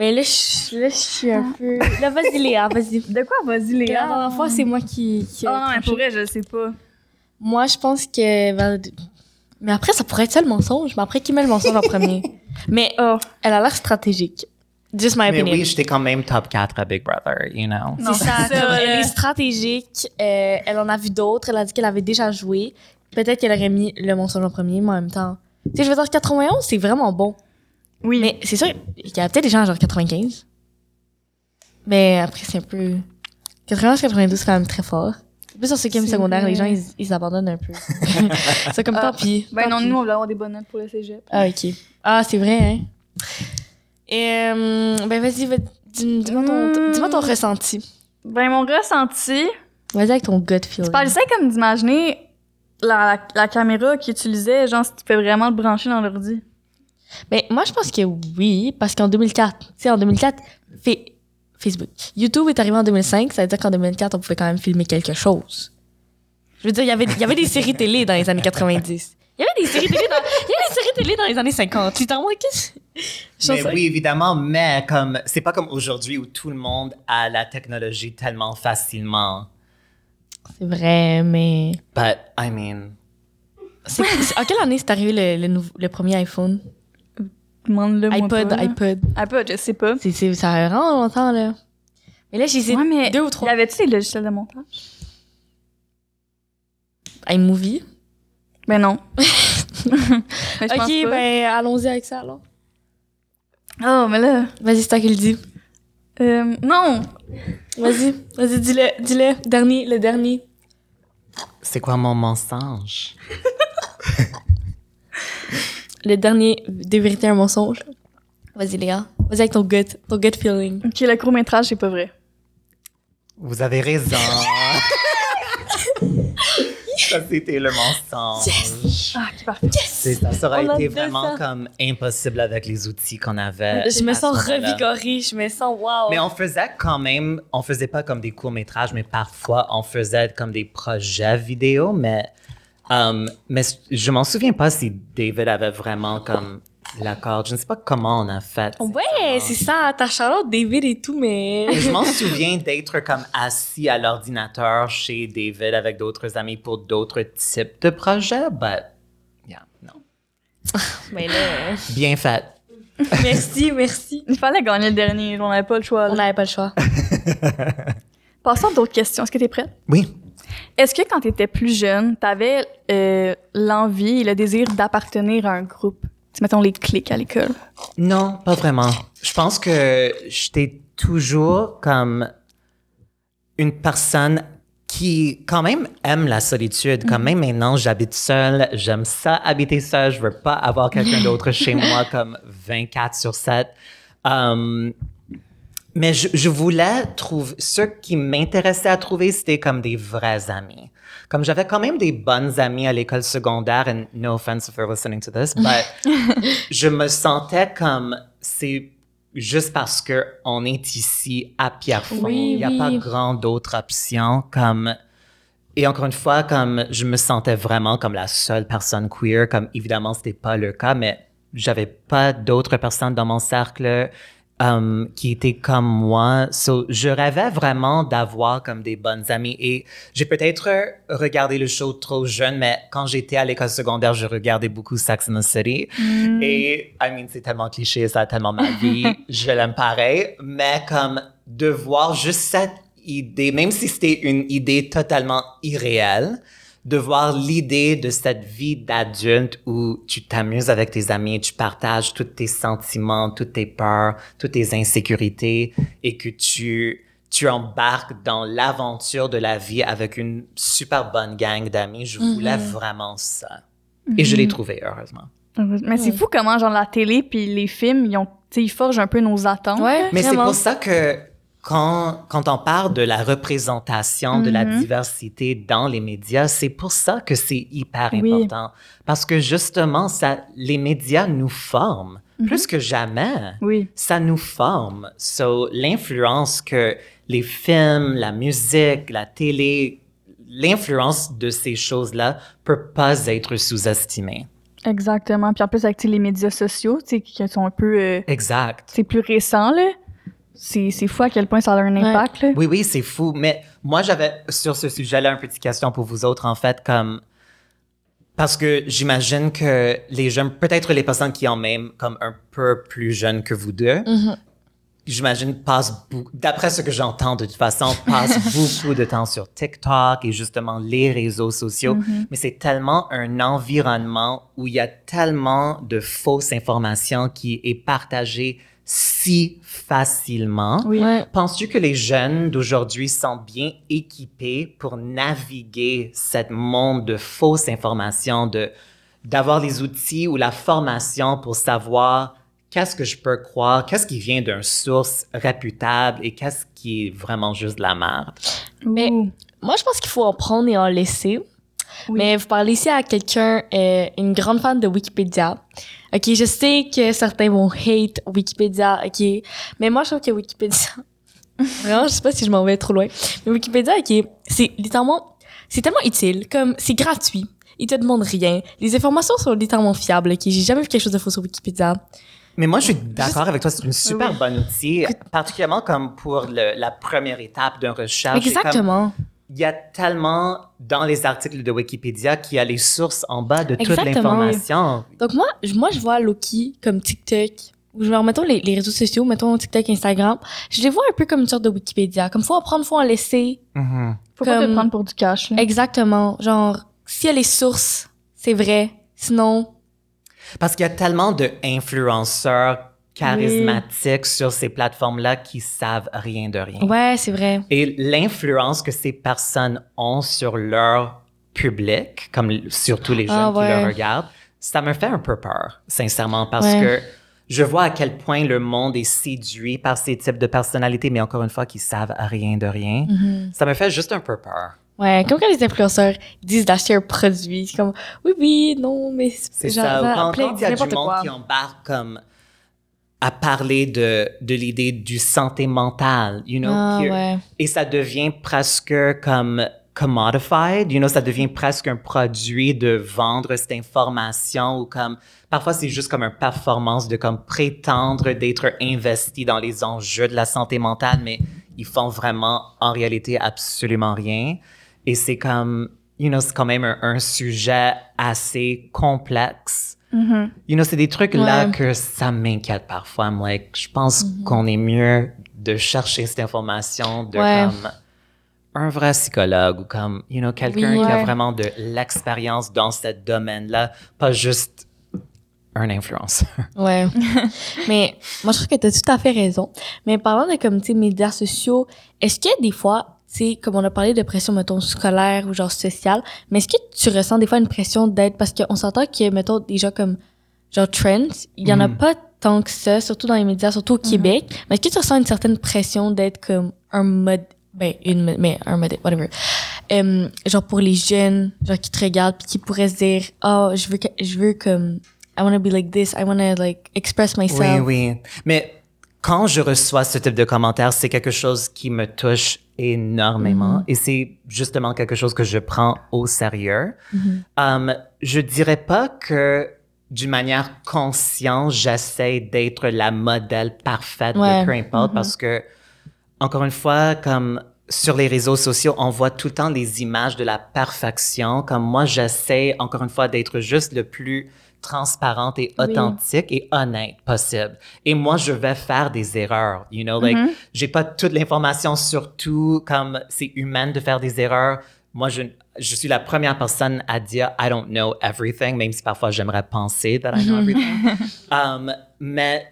Mais là, je, là, je suis un peu... Là, vas-y, Léa, vas-y. De quoi, vas-y, La Léa? dernière fois, c'est moi qui... qui Ah a non, mais pour vrai, je sais pas. Moi, je pense que... Valed- Mais après, ça pourrait être ça le mensonge. Mais après, qui met le mensonge en premier? Mais Oh. elle a l'air stratégique. Just my Mais opinion. oui, j'étais quand même top 4 à Big Brother, you know? Non, C'est ça, comme elle est stratégique. euh, elle en a vu d'autres. Elle a dit qu'elle avait déjà joué. Peut-être qu'elle aurait mis le mensonge en premier, mais en même temps. Tu sais, je veux dire, 91, c'est vraiment bon. Oui. Mais c'est sûr, il y a peut-être des gens genre 95. Mais après, c'est un peu. 91, 92, c'est quand même très fort. En plus, en cinquième C'est secondaire, vrai. les gens, ils, ils abandonnent un peu. c'est comme Ah. tant pis. Ben tant non, pis. nous, on voulait avoir des bonnes notes pour le cégep. Ah, ok. Ah, c'est vrai, hein. Et, euh, ben vas-y, va- dis- dis-moi ton, Hmm. dis-moi ton ressenti. Ben, mon ressenti, Vas-y avec ton gut feeling. C'est pas, j'essaie comme d'imaginer la, la, la caméra qu'ils utilisaient, genre si tu peux vraiment le brancher dans l'ordi. Mais moi, je pense que oui, parce qu'en 2004, tu sais, en 2004, fait Facebook. YouTube est arrivé en 2005, ça veut dire qu'en 2004, on pouvait quand même filmer quelque chose. Je veux dire, il y avait, il y avait des séries télé dans les années 90. Il y avait des séries télé dans, il y avait des séries télé dans les années 50. Littéralement, qu'est-ce je Mais oui, évidemment, mais comme c'est pas comme aujourd'hui où tout le monde a la technologie tellement facilement. C'est vrai, mais. But I mean, en quelle année c'est arrivé le, le premier iPhone? Demande-le moi iPod, pas, iPod. iPod, je sais pas. C'est, c'est, ça a vraiment longtemps, là. Mais là, j'ai essayé Ouais, mais deux ou y trois. avait-tu des logiciels de montage? iMovie. Ben non. Mais Ok, pas. ben, allons-y avec ça, alors. Oh, mais là... Vas-y, c'est toi qui le dis. Euh, non! Vas-y, vas-y, dis-le, dis-le. Dernier, le dernier. c'est quoi mon mensonge? Le dernier, des vérités, un mensonge. Vas-y, les gars. Vas-y avec ton gut, ton gut feeling. Ok, le court-métrage, c'est pas vrai. Vous avez raison. ça, c'était le mensonge. Ah, ok, parfait. C'est- Ça, ça aurait On a été vraiment ça. comme impossible avec les outils qu'on avait. Je me sens revigorée, je me sens wow. Mais on faisait quand même, on faisait pas comme des courts-métrages, mais parfois on faisait comme des projets vidéo, mais, um, mais je m'en souviens pas si David avait vraiment comme l'accord. Je ne sais pas comment on a fait. Ouais, c'est ça, ta Charlotte, David et tout, mais. Je m'en souviens d'être comme assis à l'ordinateur chez David avec d'autres amis pour d'autres types de projets, but yeah, non. mais là. Bien fait. merci, merci. Il fallait gagner le dernier, on n'avait pas le choix. On n'avait pas le choix. Passons à d'autres questions. Est-ce que t'es prête? Oui. Est-ce que quand t'étais plus jeune, t'avais euh, l'envie et le désir d'appartenir à un groupe? Tu mettons les clics à l'école. Non, pas vraiment. Je pense que j'étais toujours comme une personne qui quand même aime la solitude. Quand même maintenant, j'habite seule, j'aime ça habiter seule, je veux pas avoir quelqu'un d'autre chez moi comme 24 sur 7. Um, mais je, je voulais trouver, ce qui m'intéressait à trouver, c'était comme des vrais amis. Comme j'avais quand même des bonnes amies à l'école secondaire, and no offense if you're listening to this, but je me sentais comme c'est juste parce que on est ici à Pierrefonds, Oui, il n'y a oui. pas grand d'autres options comme et encore une fois comme je me sentais vraiment comme la seule personne queer comme évidemment c'était pas le cas mais j'avais pas d'autres personnes dans mon cercle um, qui étaient comme moi. So, je rêvais vraiment d'avoir comme des bonnes amies et j'ai peut-être regardé le show trop jeune, mais quand j'étais à l'école secondaire, je regardais beaucoup Sex and the City. Et, I mean, c'est tellement cliché, ça a tellement ma vie, je l'aime pareil, mais comme de voir juste cette idée, même si c'était une idée totalement irréelle, de voir l'idée de cette vie d'adulte où tu t'amuses avec tes amis, tu partages tous tes sentiments, toutes tes peurs, toutes tes insécurités et que tu, tu embarques dans l'aventure de la vie avec une super bonne gang d'amis. Je voulais vraiment ça. Et je l'ai trouvé, heureusement. Mais c'est fou comment, genre, la télé puis les films, ils ont, ils forgent un peu nos attentes. Ouais, Mais c'est pour ça que quand, quand on parle de la représentation, de la Mhm. diversité dans les médias, c'est pour ça que c'est hyper Oui. important. Parce que justement, ça, les médias nous forment plus que jamais. Oui. Ça nous forme. So, l'influence que les films, la musique, la télé, l'influence de ces choses-là peut pas être sous-estimée. Exactement. Puis en plus, avec les médias sociaux, qui sont un peu, euh, Exact. c'est plus récent, là. C'est c'est fou à quel point ça a un impact, là. Oui, oui, c'est fou. Mais moi, j'avais sur ce sujet-là une petite question pour vous autres, en fait, comme. Parce que j'imagine que les jeunes, peut-être les personnes qui ont même comme un peu plus jeunes que vous deux, Mhm. j'imagine, passent beaucoup, d'après ce que j'entends de toute façon, passent beaucoup de temps sur TikTok et justement les réseaux sociaux. Mais c'est tellement un environnement où il y a tellement de fausses informations qui est partagée si facilement. Oui. Ouais. Penses-tu que les jeunes d'aujourd'hui sont bien équipés pour naviguer cette monde de fausses informations, de d'avoir les outils ou la formation pour savoir qu'est-ce que je peux croire, qu'est-ce qui vient d'une source réputable et qu'est-ce qui est vraiment juste de la merde? Mais- Ouh. Moi, je pense qu'il faut en prendre et en laisser. Oui. Mais vous parlez ici à quelqu'un, euh, une grande fan de Wikipédia. OK, je sais que certains vont hate Wikipédia, OK. Mais moi, je trouve que Wikipédia... Vraiment, je sais pas si je m'en vais trop loin. Mais Wikipédia, OK, c'est littéralement... C'est tellement utile. Comme, c'est gratuit. Ils te demandent rien. Les informations sont littéralement fiables, OK. J'ai jamais vu quelque chose de faux sur Wikipédia. Mais moi, je suis d'accord avec toi, c'est une super Oui. bonne outil, particulièrement comme pour le- la première étape d'une recherche. Comme- Exactement. Il y a tellement dans les articles de Wikipédia qu'il y a les sources en bas de toute l'information. Donc moi, je, moi, je vois Loki comme TikTok, ou genre, mettons les, les réseaux sociaux, mettons TikTok, Instagram, je les vois un peu comme une sorte de Wikipédia. Comme faut en prendre, faut en laisser. Mhm. Faut pas te comme- prendre pour du cash. là. Exactement. Genre, s'il y a les sources, c'est vrai. Sinon, Parce qu'il y a tellement d'influenceurs charismatiques sur ces plateformes-là qui savent rien de rien. ouais, c'est vrai. Et l'influence que ces personnes ont sur leur public, comme surtout les jeunes Ah, qui ouais. le regardent, ça me fait un peu peur, sincèrement, parce Ouais. que je vois à quel point le monde est séduit par ces types de personnalités, mais encore une fois, qui savent rien de rien. Mhm. Ça me fait juste un peu peur. Ouais, comme quand les influenceurs disent d'acheter un produit, c'est comme, oui, oui, non, mais C'est genre, ça. Ou quand, plein- quand il y a du monde quoi. qui embarque comme à parler de, de l'idée du santé mentale, you know, Ah, qui- ouais. et ça devient presque comme commodified, you know, ça devient presque un produit de vendre cette information ou comme parfois c'est juste comme une performance de comme prétendre d'être investi dans les enjeux de la santé mentale, mais ils font vraiment en réalité absolument rien. Et c'est comme, you know, c'est quand même un, un sujet assez complexe. Mhm. You know, c'est des trucs là que ça m'inquiète parfois. I'm like, je pense qu'on est mieux de chercher cette information de Ouais. comme un vrai psychologue ou comme, you know, quelqu'un Oui. qui a vraiment de l'expérience dans ce domaine-là, pas juste un influenceur. Ouais. mais moi, je trouve que tu as tout à fait raison. Mais parlant de comme, tu médias sociaux, est-ce que des fois, sais, comme on a parlé de pression, mettons, scolaire ou genre sociale, mais est-ce que tu ressens des fois une pression d'être, parce qu'on s'entend que, mettons, des gens comme, genre, Trends, il y en a Mhm. pas tant que ça, surtout dans les médias, surtout au Québec. Mais est-ce que tu ressens une certaine pression d'être comme un mode, ben, une, mais un mode, whatever. Euh, genre pour les jeunes, genre qui te regardent puis qui pourraient se dire, oh, je veux, que- je veux comme, I want to be like this, I want to like express myself. Oui, oui. Mais quand je reçois ce type de commentaires, c'est quelque chose qui me touche énormément et c'est justement quelque chose que je prends au sérieux. Um, je dirais pas que d'une manière consciente, j'essaie d'être la modèle parfaite Ouais. de peu importe parce que, encore une fois, comme sur les réseaux sociaux, on voit tout le temps les images de la perfection. Comme moi, j'essaie, encore une fois, d'être juste le plus transparente et Oui. authentique et honnête possible. Et moi, je vais faire des erreurs, you know, like, j'ai pas toute l'information sur tout, comme c'est humain de faire des erreurs. Moi, je, je suis la première personne à dire I don't know everything, même si parfois j'aimerais penser that I know everything. Um, mais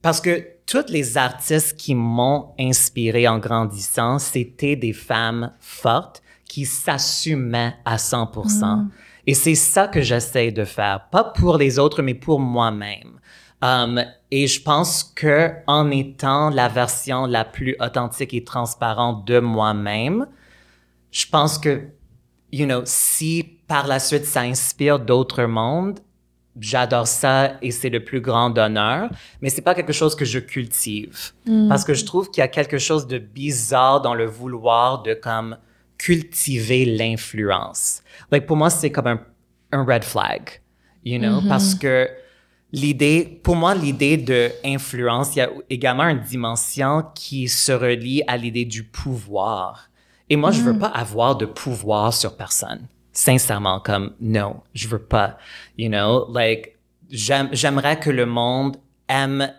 parce que toutes les artistes qui m'ont inspiré en grandissant, c'était des femmes fortes qui s'assumaient à 100%. Et c'est ça que j'essaie de faire, pas pour les autres, mais pour moi-même. Um, et je pense que en étant la version la plus authentique et transparente de moi-même, je pense que, you know, si par la suite ça inspire d'autres mondes, j'adore ça et c'est le plus grand honneur, mais c'est pas quelque chose que je cultive. Parce que je trouve qu'il y a quelque chose de bizarre dans le vouloir de comme cultiver l'influence. Like, pour moi, c'est comme un, un red flag, you know, parce que l'idée, pour moi, l'idée de influence, il y a également une dimension qui se relie à l'idée du pouvoir. Et moi, je veux pas avoir de pouvoir sur personne. Sincèrement, comme, non, je veux pas. You know, like, j'aime- j'aimerais que le monde aime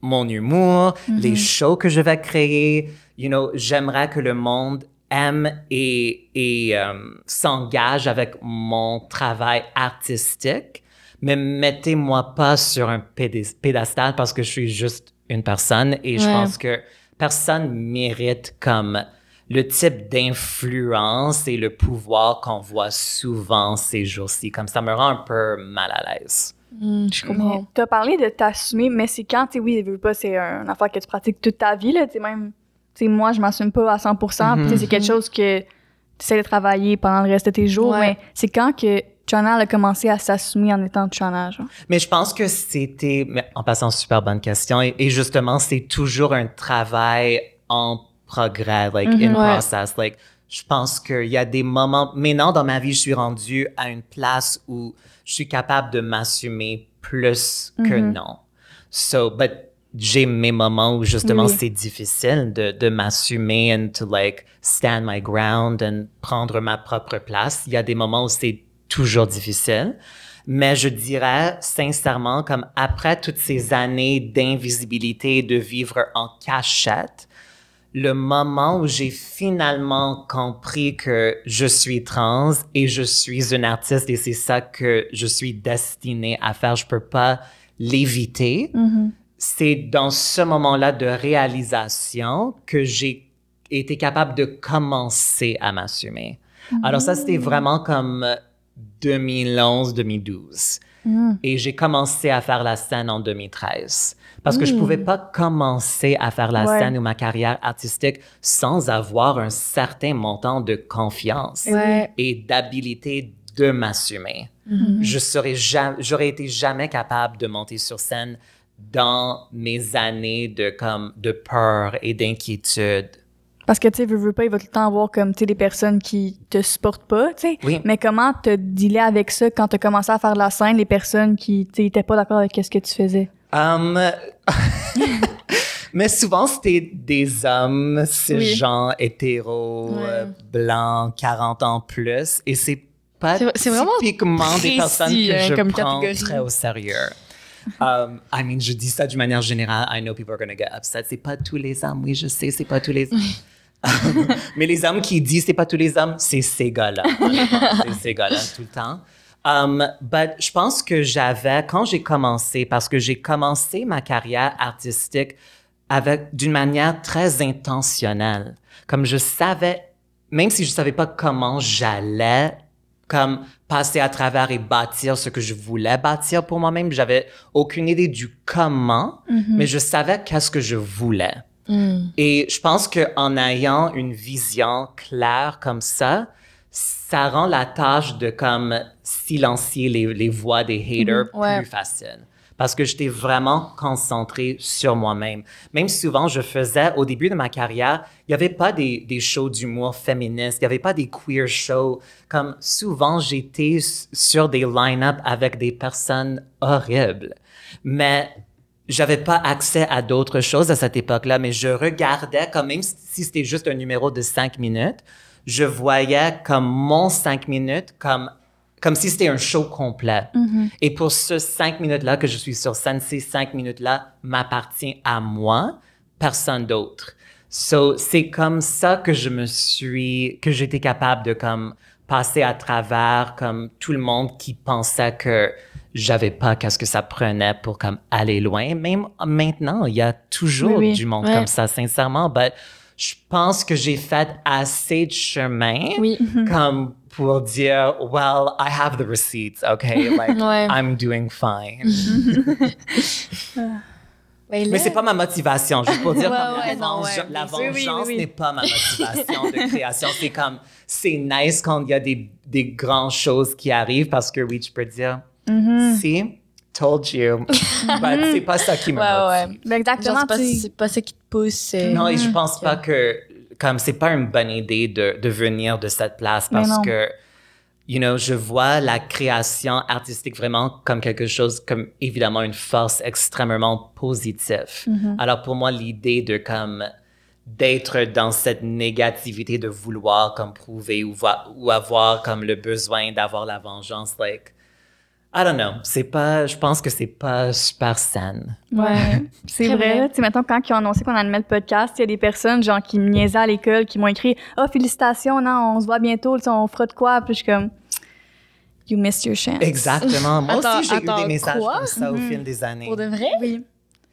mon humour, les shows que je vais créer. You know, j'aimerais que le monde aime et, et euh, s'engage avec mon travail artistique, mais mettez-moi pas sur un pédestal parce que je suis juste une personne et je pense que personne mérite comme le type d'influence et le pouvoir qu'on voit souvent ces jours-ci. Comme ça me rend un peu mal à l'aise. Hmm, je comprends. t'as parlé de t'assumer, mais c'est quand, tu sais, oui, veux pas, c'est un- une affaire que tu pratiques toute ta vie, là, tu sais, même, tu sais, moi, je m'assume pas à 100%, puis tu sais, c'est quelque Mhm. chose que tu essaies de travailler pendant le reste de tes jours, Ouais. mais c'est quand que Chana a commencé à s'assumer en étant Chana, genre? Mais je pense que c'était, en passant, super bonne question. Et, et justement, c'est toujours un travail en progrès, like, Mhm. in Ouais. process. Like, je pense qu'il y a des moments, maintenant dans ma vie, je suis rendue à une place où je suis capable de m'assumer plus que Mhm. non. So, but j'ai mes moments où justement Oui, c'est difficile de, de m'assumer and to like stand my ground and prendre ma propre place. Il y a des moments où c'est toujours difficile. Mais je dirais sincèrement, comme après toutes ces années d'invisibilité, de vivre en cachette, le moment où j'ai finalement compris que je suis trans et je suis une artiste et c'est ça que je suis destinée à faire, je peux pas l'éviter. C'est dans ce moment-là de réalisation que j'ai été capable de commencer à m'assumer. Alors ça, c'était vraiment comme 2011-2012. Et j'ai commencé à faire la scène en 2013. Parce que je pouvais pas commencer à faire la Ouais. scène ou ma carrière artistique sans avoir un certain montant de confiance Ouais. et d'habilité de m'assumer. Mhm. Je serais jamais, j'aurais été jamais capable de monter sur scène dans mes années de comme de peur et d'inquiétude. Parce que, tu sais, veux, veux pas, il va tout le temps avoir comme, tu sais, des personnes qui te supportent pas, tu sais. Oui. Mais comment te dealer avec ça quand t'as commencé à faire de la scène, les personnes qui, tu sais, étaient pas d'accord avec ce que tu faisais? Um, mais souvent, c'était des hommes cisgenres, hétéros, Ouais. euh, blancs, 40 ans plus. Et c'est pas C'est- c'est vraiment typiquement des précis, personnes que hein, je comme prends catégorie. très au sérieux. Um, I mean, je dis ça d'une manière générale. I know people are gonna get upset. C'est pas tous les hommes. Oui, je sais, c'est pas tous les Mais les hommes qui disent c'est pas tous les hommes, c'est ces gars-là. c'est ces gars-là tout le temps. Um, but je pense que j'avais, quand j'ai commencé, parce que j'ai commencé ma carrière artistique avec, d'une manière très intentionnelle. Comme je savais, même si je savais pas comment j'allais, comme passer à travers et bâtir ce que je voulais bâtir pour moi-même, j'avais aucune idée du comment, mais je savais qu'est-ce que je voulais. Hmm. Et je pense que en ayant une vision claire comme ça, ça rend la tâche de comme silencier les, les voix des haters Mhm. Ouais. plus facile. Parce que j'étais vraiment concentré sur moi-même. Même souvent, je faisais, au début de ma carrière, il n'y avait pas des, des shows d'humour féministe, il n'y avait pas des queer shows. Comme souvent, j'étais sur des line-up avec des personnes horribles. Mais j'avais pas accès à d'autres choses à cette époque-là, mais je regardais comme même si c'était juste un numéro de cinq minutes, je voyais comme mon cinq minutes comme comme si c'était un show complet. Et pour ce cinq minutes-là que je suis sur scène, ces cinq minutes-là m'appartiennent à moi, personne d'autre. So, c'est comme ça que je me suis, que j'étais capable de comme passer à travers comme tout le monde qui pensait que j'avais pas qu'est-ce que ça prenait pour comme aller loin. Même maintenant, il y a toujours Oui, oui. du monde Ouais. comme ça, sincèrement. But je pense que j'ai fait assez de chemin Oui. comme pour dire, well, I have the receipts, okay? Like, Ouais. I'm doing fine. Ben là- Mais c'est pas ma motivation, juste pour dire Ouais, comme ouais, la, non, vengeance- ouais. la Oui, oui, oui, vengeance oui. n'est pas ma motivation de création. C'est comme, c'est nice quand il y a des, des grandes choses qui arrivent parce que oui, tu peux dire, Mm-hmm. see, told you. But c'est pas ça qui me Ouais, motive. ouais. Ben exactement, c'est pas, tu pas ça qui te pousse. Non, et je pense pas que, comme c'est pas une bonne idée de, de venir de cette place parce que, you know, je vois la création artistique vraiment comme quelque chose, comme évidemment une force extrêmement positive. Mm-hmm. Alors pour moi, l'idée de comme, d'être dans cette négativité de vouloir comme prouver ou, ou avoir comme le besoin d'avoir la vengeance, like, I don't know, c'est pas, je pense que c'est pas super saine. Ouais, c'est vrai. Tu sais, mettons, quand ils ont annoncé qu'on animait le podcast, il y a des personnes, genre, qui me niaisaient à l'école, qui m'ont écrit « Ah, félicitations, non, on se voit bientôt, on fera de quoi? » Puis je suis comme « You missed your chance. Exactement. Moi Attends, aussi, j'ai eu des messages quoi? comme ça au fil des années. Pour de vrai? Oui.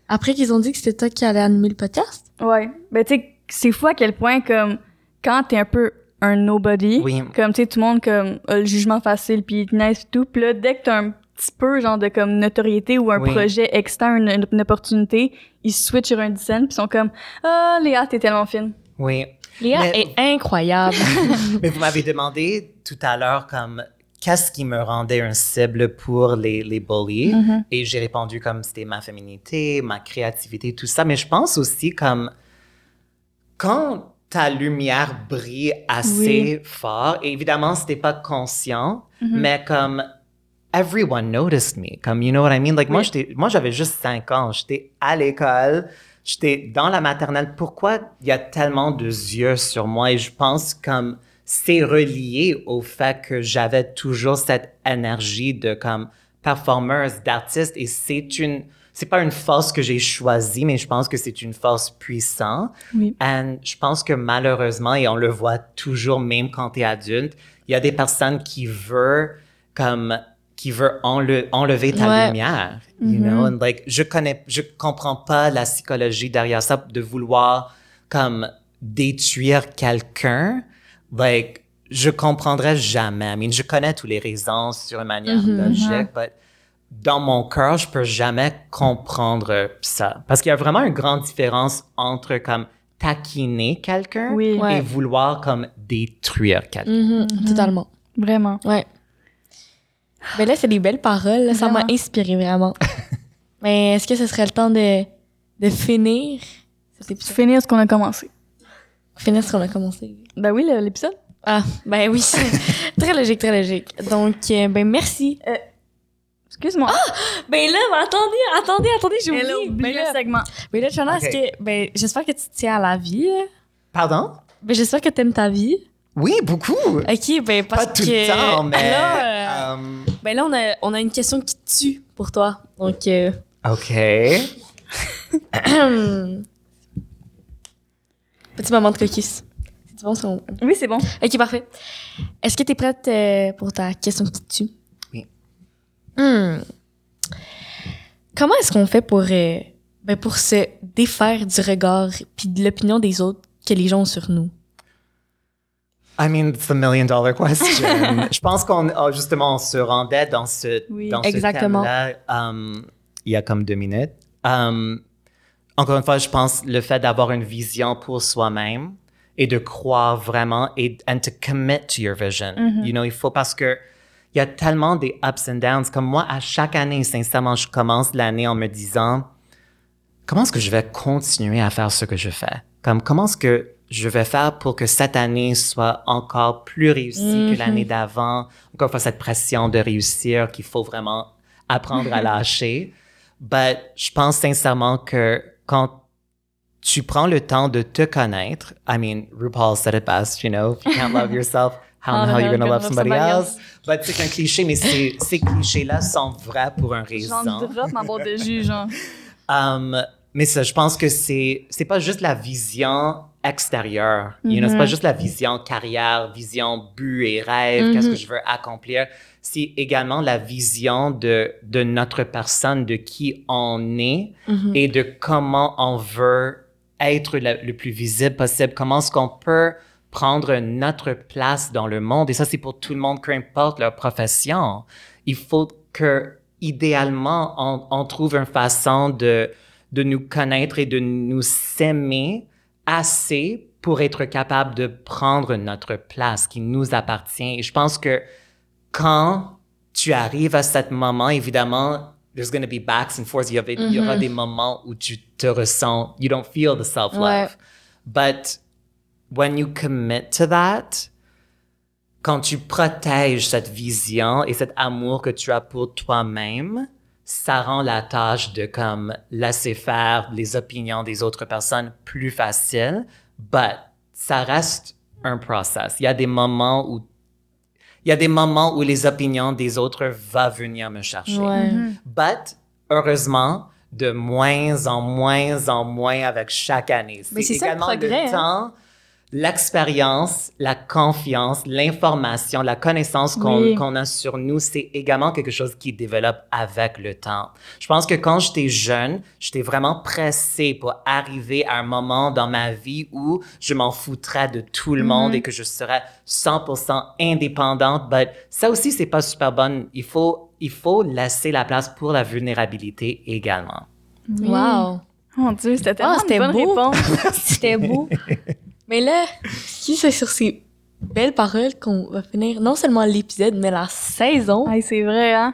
Après qu'ils ont dit que c'était toi qui allais animer le podcast? Ouais. Ben, tu sais, c'est fou à quel point, comme, quand t'es un peu un nobody, Oui. comme, tu sais, tout le monde, comme, a le jugement facile, puis ils te naissent tout, puis là, dès que t'as un petit peu genre de comme notoriété ou un Oui. projet externe, une, une opportunité, ils switchent sur un 10 cents puis sont comme ah Léa t'es tellement fine. Oui. Léa Mais- est incroyable. Mais vous m'avez demandé tout à l'heure comme qu'est-ce qui me rendait un cible pour les, les bullies? Et j'ai répondu comme c'était ma féminité, ma créativité, tout ça. Mais je pense aussi comme quand ta lumière brille assez fort, et évidemment, c'était pas conscient, mais comme everyone noticed me. Comme, you know what I mean? Like, moi, Oui. moi, j'avais juste 5 ans. J'étais à l'école. J'étais dans la maternelle. Pourquoi il y a tellement de yeux sur moi? Et je pense comme c'est relié au fait que j'avais toujours cette énergie de comme performeuse, d'artiste. Et c'est une, c'est pas une force que j'ai choisie, mais je pense que c'est une force puissante. Oui. And je pense que malheureusement, et on le voit toujours même quand tu es adulte, il y a des personnes qui veulent comme qui veut enle- enlever ta Ouais. lumière, you know, and like je connais je comprends pas la psychologie derrière ça de vouloir comme détruire quelqu'un, like je comprendrais jamais. I mean, je connais toutes les raisons sur une manière logique, but dans mon cœur, je peux jamais comprendre ça. Parce qu'il y a vraiment une grande différence entre comme taquiner quelqu'un Oui. et Ouais. vouloir comme détruire quelqu'un. Mhm, Totalement. Vraiment. Ouais. Mais là, c'est des belles paroles. là. Ça m'a Vraiment. inspiré vraiment. Mais est-ce que ce serait le temps de, de finir cet épisode? Finir ce qu'on a commencé. Finir ce qu'on a commencé. Ben oui, l'épisode. Ah, ben oui. très logique, très logique. Donc, euh, ben merci. Excuse-moi. Ben là, attendez, attendez, attendez, j'ai oublié. oublié Ben le là, segment. ben là, Chana, Ok. est-ce que... Ben, j'espère que tu te tiens à la vie. là. Pardon? Ben, j'espère que t'aimes ta vie. Oui, beaucoup. OK, ben parce Pas tout que... le temps, mais... Là, euh, euh, ben là, on a, on a une question qui tue pour toi. Donc... euh, OK. Petit moment de coquisse. C'est bon, c'est bon. Oui, c'est bon. Ok, parfait. Est-ce que tu es prête euh, pour ta question qui tue? Hmm. Comment est-ce qu'on fait pour, euh, ben, pour se défaire du regard puis de l'opinion des autres que les gens ont sur nous? I mean, it's the million dollar question. Je pense qu'on oh, justement on se rendait dans ce Oui. dans Exactement. ce thème-là um, il y a comme deux minutes. Um, encore une fois, je pense le fait d'avoir une vision pour soi-même et de croire vraiment et and to commit to your vision. You know, il faut parce que il y a tellement des ups and downs. Comme moi, à chaque année, sincèrement, je commence l'année en me disant comment est-ce que je vais continuer à faire ce que je fais? Comme, comment est-ce que je vais faire pour que cette année soit encore plus réussie que l'année d'avant? Encore une fois, cette pression de réussir qu'il faut vraiment apprendre à lâcher. But je pense sincèrement que quand tu prends le temps de te connaître, I mean, RuPaul said it best, you know, if you can't love yourself, how the hell you gonna love somebody else? But c'est un cliché, mais ces, clichés-là sont vrais pour une J'en raison. drop ma boîte de jus, genre. Um, mais ça, je pense que c'est c'est pas juste la vision extérieure. You know, c'est pas juste la vision carrière, vision but et rêve, qu'est-ce que je veux accomplir. C'est également la vision de de notre personne, de qui on est et de comment on veut être le, le plus visible possible. Comment est-ce qu'on peut prendre notre place dans le monde. Et ça, c'est pour tout le monde, peu importe leur profession. Il faut que, idéalement, on, on trouve une façon de, de nous connaître et de nous s'aimer assez pour être capable de prendre notre place qui nous appartient. Et je pense que quand tu arrives à cet moment, évidemment, there's going to be backs and forths. Il y, avait- il y aura des moments où tu te ressens, you don't feel the self-love. Ouais. But when you commit to that, quand tu protèges cette vision et cet amour que tu as pour toi-même, ça rend la tâche de comme laisser faire les opinions des autres personnes plus facile, but ça reste un process. Il y a des moments où il y a des moments où les opinions des autres vont venir me chercher. Ouais. But heureusement, de moins en moins en moins avec chaque année. Mais c'est ça le également progrès, le hein. L'expérience, la confiance, l'information, la connaissance qu'on Oui. a sur nous, c'est également quelque chose qui développe avec le temps. Je pense que quand j'étais jeune, j'étais vraiment pressée pour arriver à un moment dans ma vie où je m'en foutrais de tout le monde et que je serais 100% indépendante. But ça aussi, c'est pas super bon. Il faut il faut laisser la place pour la vulnérabilité également. Oui. Wow. Mon Dieu, c'était tellement c'était une bonne beau. réponse. C'était beau. Mais là, qui c'est sur ces belles paroles qu'on va finir non seulement l'épisode, mais la saison. Hey, c'est vrai, hein?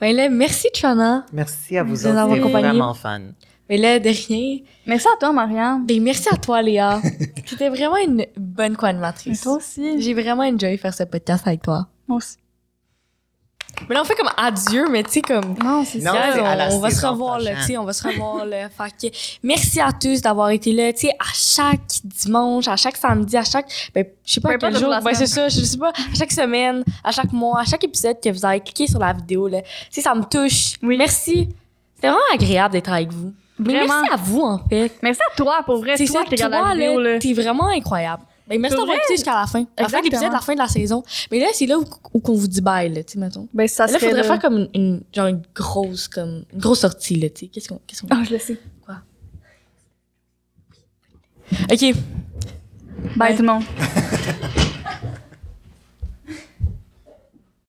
Ben là, merci Chana. Merci à vous De autres, c'était vraiment fun. Mais là, de rien. Merci à toi, Marianne. Ben merci à toi, Léa. C'était vraiment une bonne co-animatrice. Et toi aussi. J'ai vraiment enjoyé faire ce podcast avec toi. Moi aussi. Mais là, on fait comme adieu, mais tu sais, comme. Non, c'est ça. on, va se revoir là, tu sais, on va se revoir là. Fait que merci à tous d'avoir été là, tu sais, à chaque dimanche, à chaque samedi, à chaque, ben, je sais pas Peu quel jour, ben, c'est ça, je sais pas, à chaque semaine, à chaque mois, à chaque épisode que vous avez cliqué sur la vidéo là, tu sais, ça me touche. Oui. Merci. C'était vraiment agréable d'être avec vous. Vraiment. merci à vous en fait. Merci à toi, pour vrai. C'est toi regardes la toi vidéo, là. là, t'es vraiment incroyable. Ben, merci d'avoir écouté jusqu'à la fin. La fin de l'épisode, la fin de la saison. Mais là, c'est là où, où qu'on vous dit bye, là, tu sais, mettons. Ben, ça Là, serait... faudrait faire comme une, une- genre une grosse, comme, une grosse sortie, là, tu sais. Qu'est-ce qu'on, qu'est-ce qu'on Ah, je le sais. OK. Bye, Ouais. tout le monde.